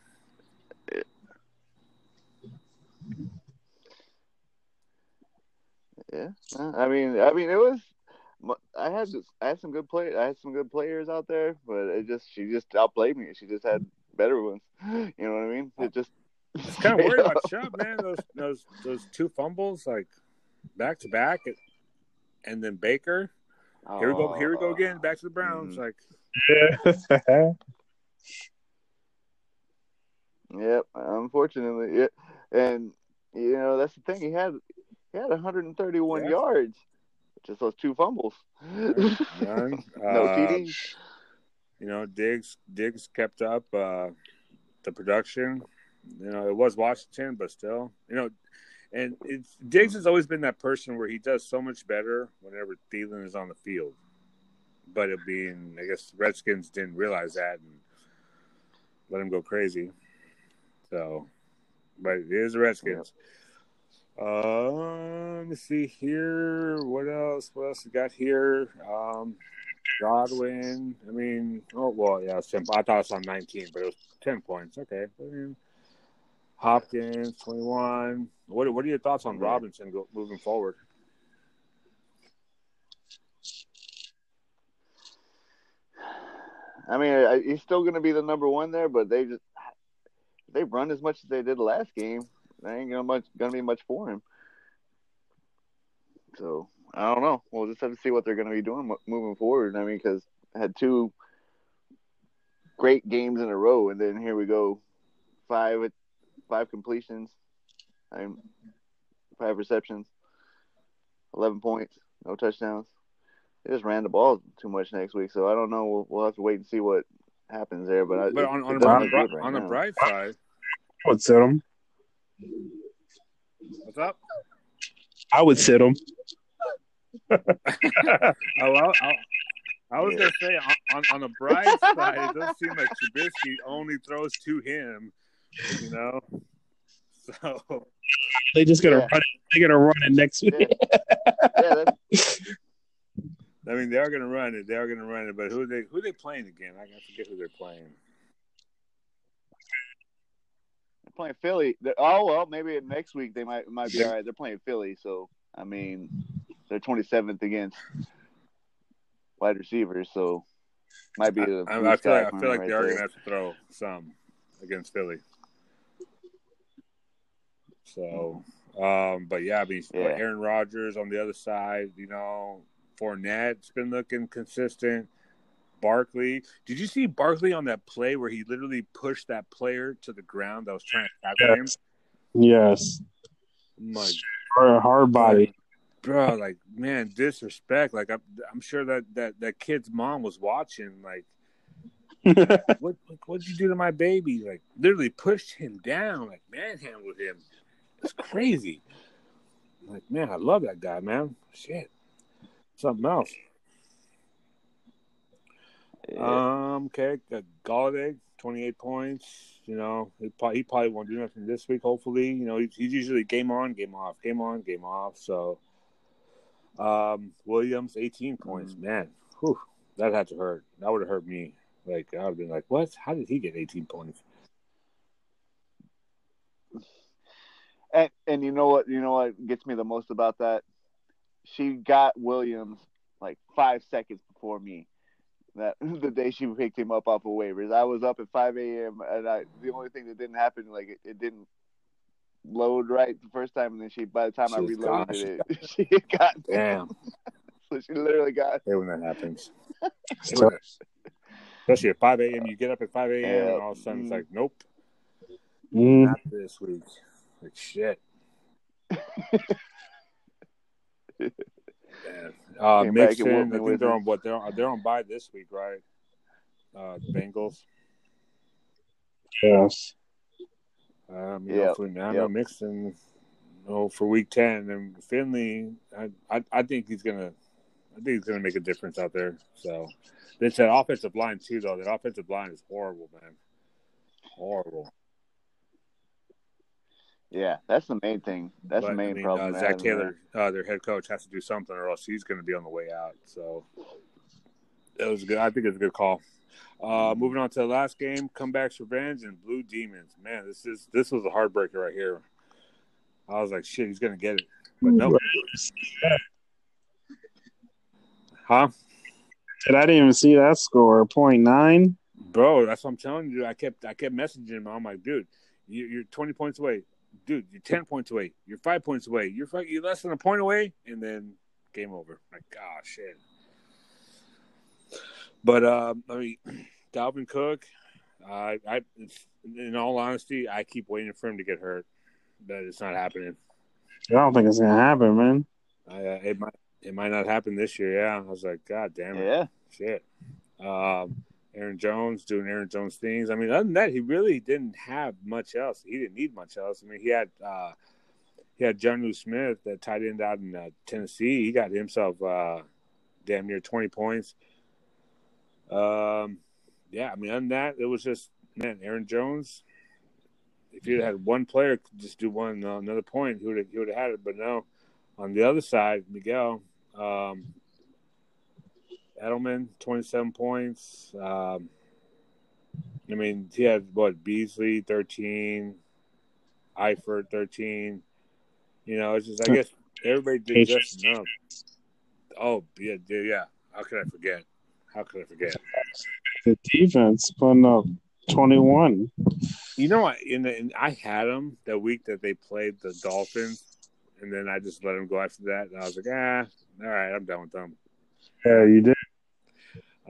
Speaker 5: yeah, I mean, I mean, it was. I had I had some good play. I had some good players out there, but it just she just outplayed me. She just had better ones. You know what I mean? It just.
Speaker 2: It's kind of worried about Chubb, man. Those those those two fumbles, like back to back, and then Baker. Here we go. Here we go again. Back to the Browns.
Speaker 5: Mhm.
Speaker 2: Like,
Speaker 5: Yep, unfortunately, yeah. And you know that's the thing. He had he had 131
Speaker 2: Yeah.
Speaker 5: yards, just those two fumbles.
Speaker 2: none.
Speaker 5: no
Speaker 2: Uh,
Speaker 5: TDs.
Speaker 2: you know, Diggs Diggs kept up uh, the production. You know, it was Washington, but still, you know, and it's Diggs has always been that person where he does so much better whenever Thielen is on the field. But it being, I guess, Redskins didn't realize that and let him go crazy. So, but it is the Redskins. Uh, let me see here. What else? What else we got here? Um, Godwin. I mean, oh well, yeah, it's 10, I thought it was on 19, but it was 10 points. Okay. I mean, Hopkins, 21. What What are your thoughts on Robinson go, moving forward?
Speaker 5: I mean, I- he's still going to be the number one there, but they just they run as much as they did last game. There ain't gonna much gonna be much for him. So I don't know. We'll just have to see what they're going to be doing moving forward. I mean, because had two great games in a row, and then here we go, five five completions, and five receptions, eleven points, no touchdowns. They just ran the ball too much next week, so I don't know. We'll, we'll have to wait and see what happens there. But, I,
Speaker 2: But
Speaker 5: it-
Speaker 2: on, on, the, on, the,
Speaker 5: look
Speaker 2: bri-
Speaker 5: good right
Speaker 2: on the bright side,
Speaker 1: I would sit him.
Speaker 2: what's up?
Speaker 1: I would sit him.
Speaker 2: Oh, well, I, I was gonna say on, on, on the bright side, it doesn't seem like Trubisky only throws to him. You know, so
Speaker 1: They just gonna
Speaker 5: Yeah.
Speaker 1: run it. They're gonna run it next week.
Speaker 5: Yeah, yeah that's,
Speaker 2: I mean they are gonna run it. They are gonna run it. But who are they who are they playing again? I forget who they're playing.
Speaker 5: they're playing Philly. They're- oh well, maybe next week they might might be
Speaker 2: Yeah.
Speaker 5: all right. They're playing Philly, so I mean, they're twenty seventh against wide receivers, so might be. a
Speaker 2: I,
Speaker 5: blue
Speaker 2: I feel like I feel like
Speaker 5: right
Speaker 2: they are
Speaker 5: there.
Speaker 2: gonna have to throw some against Philly. So, um, but yeah, I mean,
Speaker 5: Yeah.
Speaker 2: Aaron Rodgers on the other side, you know, Fournette's been looking consistent. Barkley, did you see Barkley on that play where he literally pushed that player to the ground that was trying to tackle him?
Speaker 1: Yes. Yes.
Speaker 2: My
Speaker 1: Hard, hard body.
Speaker 2: bro, like man, disrespect. Like I'm, I'm sure that that that kid's mom was watching. Like, what what did you do to my baby? Like, literally pushed him down, like manhandled him. It's crazy. Like, man, I love that guy, man. Shit, something else.
Speaker 5: Yeah.
Speaker 2: Um, okay, got Golladay, twenty eight points. You know, he probably, he probably won't do nothing this week. Hopefully, you know, he's, he's usually game on, game off, game on, game off. So, um, Williams, eighteen points. Man, whew, that had to hurt. That would have hurt me. Like I would have been like, what? How did he get eighteen points?
Speaker 5: And and you know what? You know what gets me the most about that? She got Williams like five seconds before me. That the day she picked him up off of waivers, I was up at five a.m. and I the only thing that didn't happen like it, it didn't load right the first time, and then she by the time I
Speaker 2: She's
Speaker 5: reloaded
Speaker 2: gosh.
Speaker 5: it, she got
Speaker 2: Damn,
Speaker 5: so she literally got
Speaker 2: hey, when that happens, especially at five a.m. You get up at five a.m.
Speaker 5: Yeah.
Speaker 2: and all of a sudden it's
Speaker 5: Mm.
Speaker 2: like, nope,
Speaker 1: Mm.
Speaker 2: not this week. Like shit. Man. Uh,
Speaker 5: Came back
Speaker 2: Mixon, I think they're
Speaker 5: it.
Speaker 2: on what they're on, they're on bye this week, right? Uh, the Bengals.
Speaker 1: Yes.
Speaker 2: Um, you
Speaker 5: Yep,
Speaker 2: know, for, I know
Speaker 5: yep.
Speaker 2: Mixon, you know, for week ten, and Finley, I, I, I think he's gonna, I think he's gonna make a difference out there. So, it's that offensive line too, though. That offensive line is horrible, man. Horrible.
Speaker 5: Yeah. That's the main thing. That's
Speaker 2: But,
Speaker 5: the main
Speaker 2: I mean,
Speaker 5: problem.
Speaker 2: Uh,
Speaker 5: Zac.
Speaker 2: Taylor, uh, their head coach, has to do something, or else he's going to be on the way out. So it was good. I think it's a good call. Uh, moving on to the last game, comebacks, revenge, and Blue Demons. Man, this is this was a heartbreaker right here. I was like, shit, he's going to get it, but no, huh?
Speaker 1: And I didn't even see that score. Point nine.
Speaker 2: Bro, that's what I'm telling you. I kept I kept messaging him. I'm like, dude, you, you're 20 points away. Dude, you're 10 points away. You're five points away. You're fi- you're less than a point away, and then game over. Like, oh shit. But uh, I mean, Dalvin Cook. I, I, it's, in all honesty, I keep waiting for him to get hurt. But it's not happening.
Speaker 1: I don't think it's gonna happen, man.
Speaker 2: I, uh, it might it might not happen this year. Yeah, I was like, God damn it.
Speaker 5: Yeah.
Speaker 2: Shit. Um, Aaron Jones doing Aaron Jones things. I mean, other than that, he really didn't have much else. He didn't need much else. I mean, he had uh, he had Jonnu Smith, that tight end out in uh, Tennessee. He got himself uh, damn near twenty points. Um, yeah, I mean, other than that, it was just man, Aaron Jones. if you had one player just do one uh, another point, he would have he would have had it. But no, on the other side, Miguel, um, Edelman, twenty seven points. Um, I mean, he had what Beasley thirteen, Eifert thirteen. You know, it's just I guess everybody did just enough. Oh yeah, yeah, yeah. How could I forget? How could I forget?
Speaker 1: The defense putting up 21.
Speaker 2: You know what? In, the, in I had them the week that they played the Dolphins, and then I just let them go after that. And I was like, ah, all right, I'm done with them.
Speaker 1: Yeah, you did.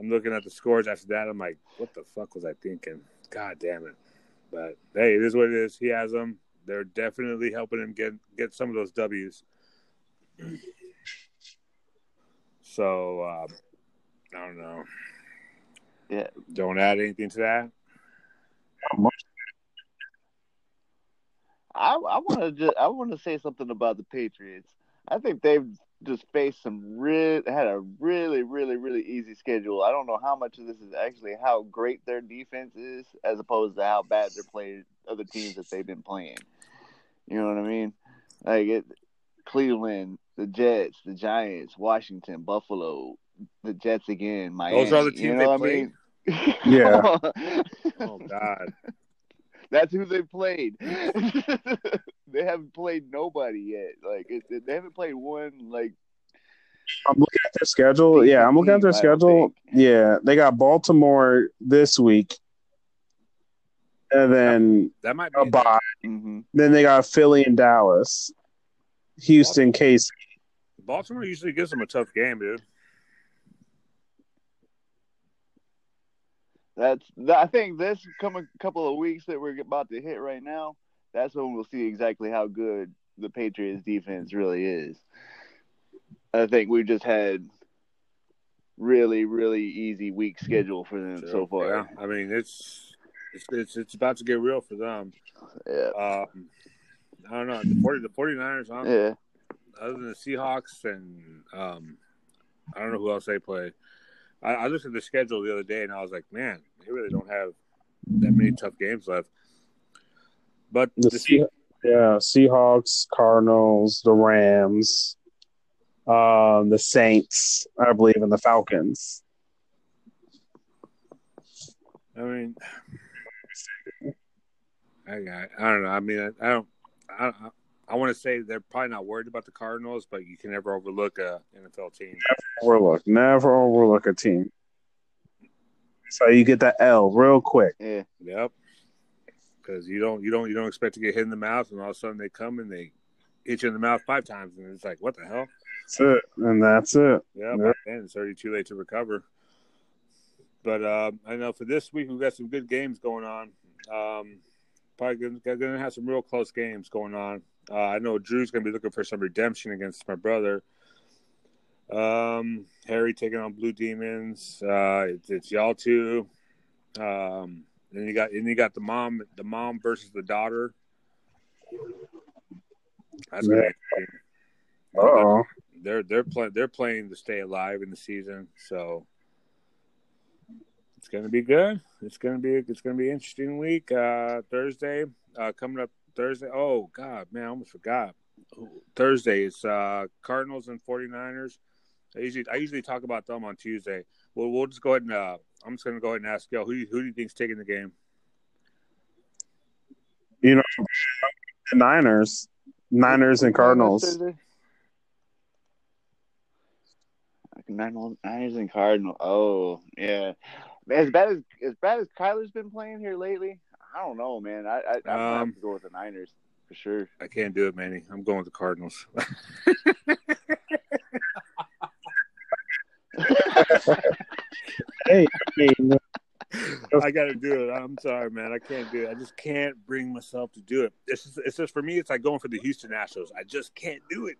Speaker 2: I'm looking at the scores after that. I'm like, what the fuck was I thinking? God damn it! But hey, it is what it is. He has them. They're definitely helping him get get some of those W's. So uh, I don't know.
Speaker 5: Yeah.
Speaker 2: Don't add anything to that.
Speaker 5: I I want to I want to say something about the Patriots. I think they've just faced some real had a really really really easy schedule. I don't know how much of this is actually how great their defense is, as opposed to how bad they're playing other teams that they've been playing. You know what I mean? Like it, Cleveland, the Jets, the Giants, Washington, Buffalo, the Jets again, Miami.
Speaker 2: Those are the teams
Speaker 5: you know
Speaker 2: they
Speaker 5: what I mean?
Speaker 1: Yeah.
Speaker 2: Oh God.
Speaker 5: That's who they played. they haven't played nobody yet. Like it, they haven't played one. Like
Speaker 1: I'm looking at their schedule. Yeah, I'm looking at their
Speaker 5: Decent team, I
Speaker 1: schedule. Yeah, they got Baltimore this week, and then
Speaker 2: That might be
Speaker 1: a
Speaker 2: be
Speaker 1: bye.
Speaker 5: hmm
Speaker 1: Then they got Philly and Dallas, Houston, Case.
Speaker 2: Baltimore usually gives them a tough game, dude.
Speaker 5: That's. th- I think this coming couple of weeks that we're about to hit right now. That's when we'll see exactly how good the Patriots defense really is. I think we've just had really, really easy week schedule for them so far.
Speaker 2: Yeah, I mean it's it's it's, it's about to get real for them.
Speaker 5: Yeah.
Speaker 2: Um, I don't know the 40, the 49ers, huh?
Speaker 5: Yeah.
Speaker 2: other than the Seahawks and um, I don't know who else they play. I, I looked at the schedule the other day and I was like, man, they really don't have that many tough games left. But
Speaker 1: The
Speaker 2: the
Speaker 1: Sea- yeah, Seahawks, Cardinals, the Rams, um, the Saints, I believe, and the Falcons.
Speaker 2: I mean, I, I, I don't know. I mean, I, I don't. I, I, I want to say they're probably not worried about the Cardinals, but you can never overlook a NFL team.
Speaker 1: Never Overlook, never overlook a team. So you get that L real quick.
Speaker 5: Yeah.
Speaker 2: Yep. Because you don't, you don't, you don't expect to get hit in the mouth, and all of a sudden they come and they hit you in the mouth five times, and it's like, what the hell?
Speaker 1: That's it, and that's it.
Speaker 2: Yeah,
Speaker 1: Yeah.
Speaker 2: by then it's already too late to recover. But uh, I know for this week we've got some good games going on. Um, probably going to have some real close games going on. Uh, I know Drew's going to be looking for some redemption against my brother. Um, Harry taking on Blue Demons. Uh, it's, it's y'all two. Um, then you got then you got the mom the mom versus the daughter. That's gonna.
Speaker 1: Oh,
Speaker 2: they're they're playing they're playing to stay alive in the season, so it's gonna be good. It's gonna be it's gonna be an interesting week. Uh, Thursday, uh, coming up Thursday. Oh God, man, I almost forgot. Thursday is uh, Cardinals and 49ers. I usually I usually talk about them on Tuesday. Well, we'll just go ahead and uh, I'm just gonna go ahead and ask Gail who who do you think's taking the game?
Speaker 1: you know, the Niners, Niners and Cardinals.
Speaker 5: Niners Niners and Cardinals. Oh, yeah. As bad as as bad as Kyler's been playing here lately, I don't know, man. I I, I'm gonna have
Speaker 2: Um,
Speaker 5: to go with the Niners for sure.
Speaker 2: I can't do it, Manny. I'm going with the Cardinals.
Speaker 1: Hey, I mean,
Speaker 2: I got to do it. I'm sorry, man. I can't do it. I just can't bring myself to do it. It's just, it's just for me. It's like going for the Houston Astros. I just can't do it.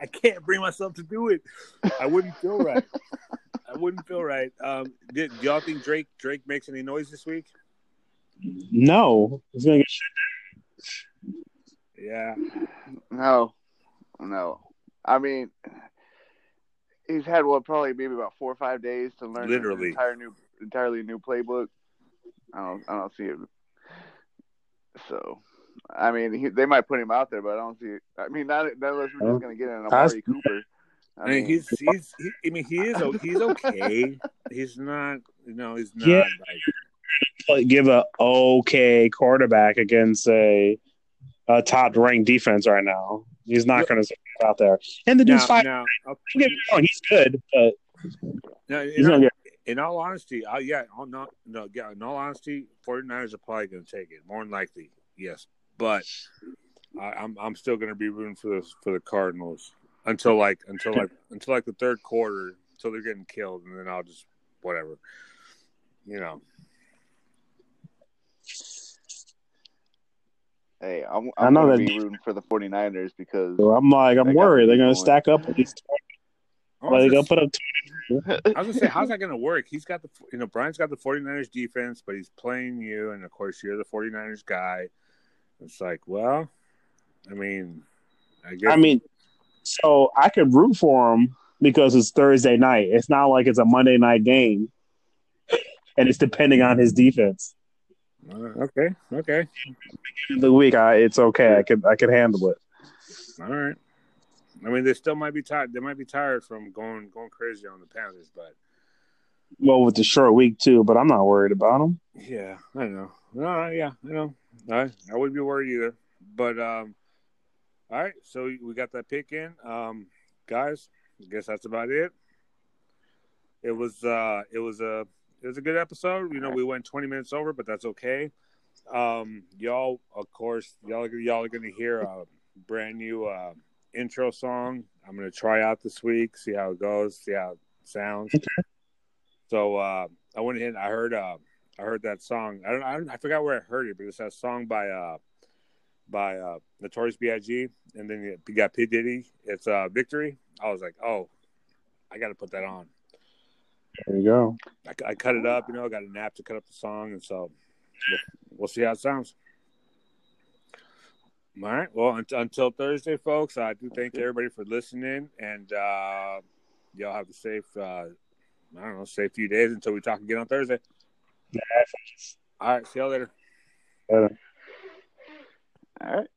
Speaker 2: I can't bring myself to do it. I wouldn't feel right. I wouldn't feel right. Um, did, do y'all think Drake Drake makes any noise this week?
Speaker 1: no, he's gonna get shit.
Speaker 2: Yeah,
Speaker 5: No, no. I mean, he's had what probably maybe about four or five days to learn an
Speaker 2: Literally.
Speaker 5: entire new, entirely new playbook. I don't, I don't see it So, I mean, he, they might put him out there, but I don't see. It. I mean, not, not unless we're just going to get an
Speaker 1: That's-
Speaker 5: Amari Cooper.
Speaker 2: I mean, he's he's. He, I mean, he is. He's okay. he's not. You know, he's not
Speaker 1: Yeah.
Speaker 2: like.
Speaker 1: Give a okay quarterback against a, a top ranked defense right now. He's not going to out there. And the dude's five.
Speaker 2: now,
Speaker 1: wrong, he's good, but
Speaker 2: now,
Speaker 1: he's
Speaker 2: in, all,
Speaker 1: get.
Speaker 2: in all honesty, uh, yeah, all, no, no, yeah, in all honesty, 49ers are probably going to take it. More than likely, yes. But I, I'm I'm still going to be rooting for the for the Cardinals until like until like until like the third quarter until they're getting killed, and then I'll just whatever, you know.
Speaker 5: Hey, I'm,
Speaker 1: I
Speaker 5: I'm
Speaker 1: know
Speaker 5: going to
Speaker 1: that-
Speaker 5: be rooting for the 49ers because
Speaker 1: So I'm like, I'm worried. They're going
Speaker 5: going.
Speaker 1: to stack up at least.
Speaker 2: I
Speaker 1: Like, they're going
Speaker 2: just-
Speaker 1: to put up.
Speaker 2: I was gonna say, how's that gonna work? He's got the, you know, Brian's got the 49ers defense, but he's playing you, and of course you're the 49ers guy. It's like, well, I mean, I guess.
Speaker 1: I mean, so I could root for him because it's Thursday night. It's not like it's a Monday night game, and it's depending on his defense.
Speaker 2: Uh, okay, okay,
Speaker 1: The week, I, it's okay. I could I could handle it.
Speaker 2: all right. I mean, they still might be tired. They might be tired from going going crazy on the Panthers, but
Speaker 1: Well, with the short week too, but I'm not worried about him.
Speaker 2: yeah, I know. No, yeah, I know. I I wouldn't be worried either. But um, all right. So we got that pick in, um, guys. I guess that's about it. It was uh, it was a it was a good episode. You know, we went 20 minutes over, but that's okay. Um, y'all, of course, y'all y'all are gonna hear a brand new uh, intro song. I'm gonna try out this week, see how it goes, see how it sounds. So uh, I went ahead. and I heard uh, I heard that song. I don't, I don't I forgot where I heard it, but it's that song by uh by uh Notorious B.I.G. and then you got P Diddy. It's uh Victory. I was like, oh, I got to put that on.
Speaker 1: There you go.
Speaker 2: I, I cut it up, you know. I got a nap to cut up the song, and so we'll, we'll see how it sounds. All right. Well, unt- until Thursday, folks. I do thank everybody for listening, and uh, y'all have a safe. Uh, I don't know, safe few days until we talk again on Thursday. All right. See y'all later.
Speaker 1: Later.
Speaker 5: All right.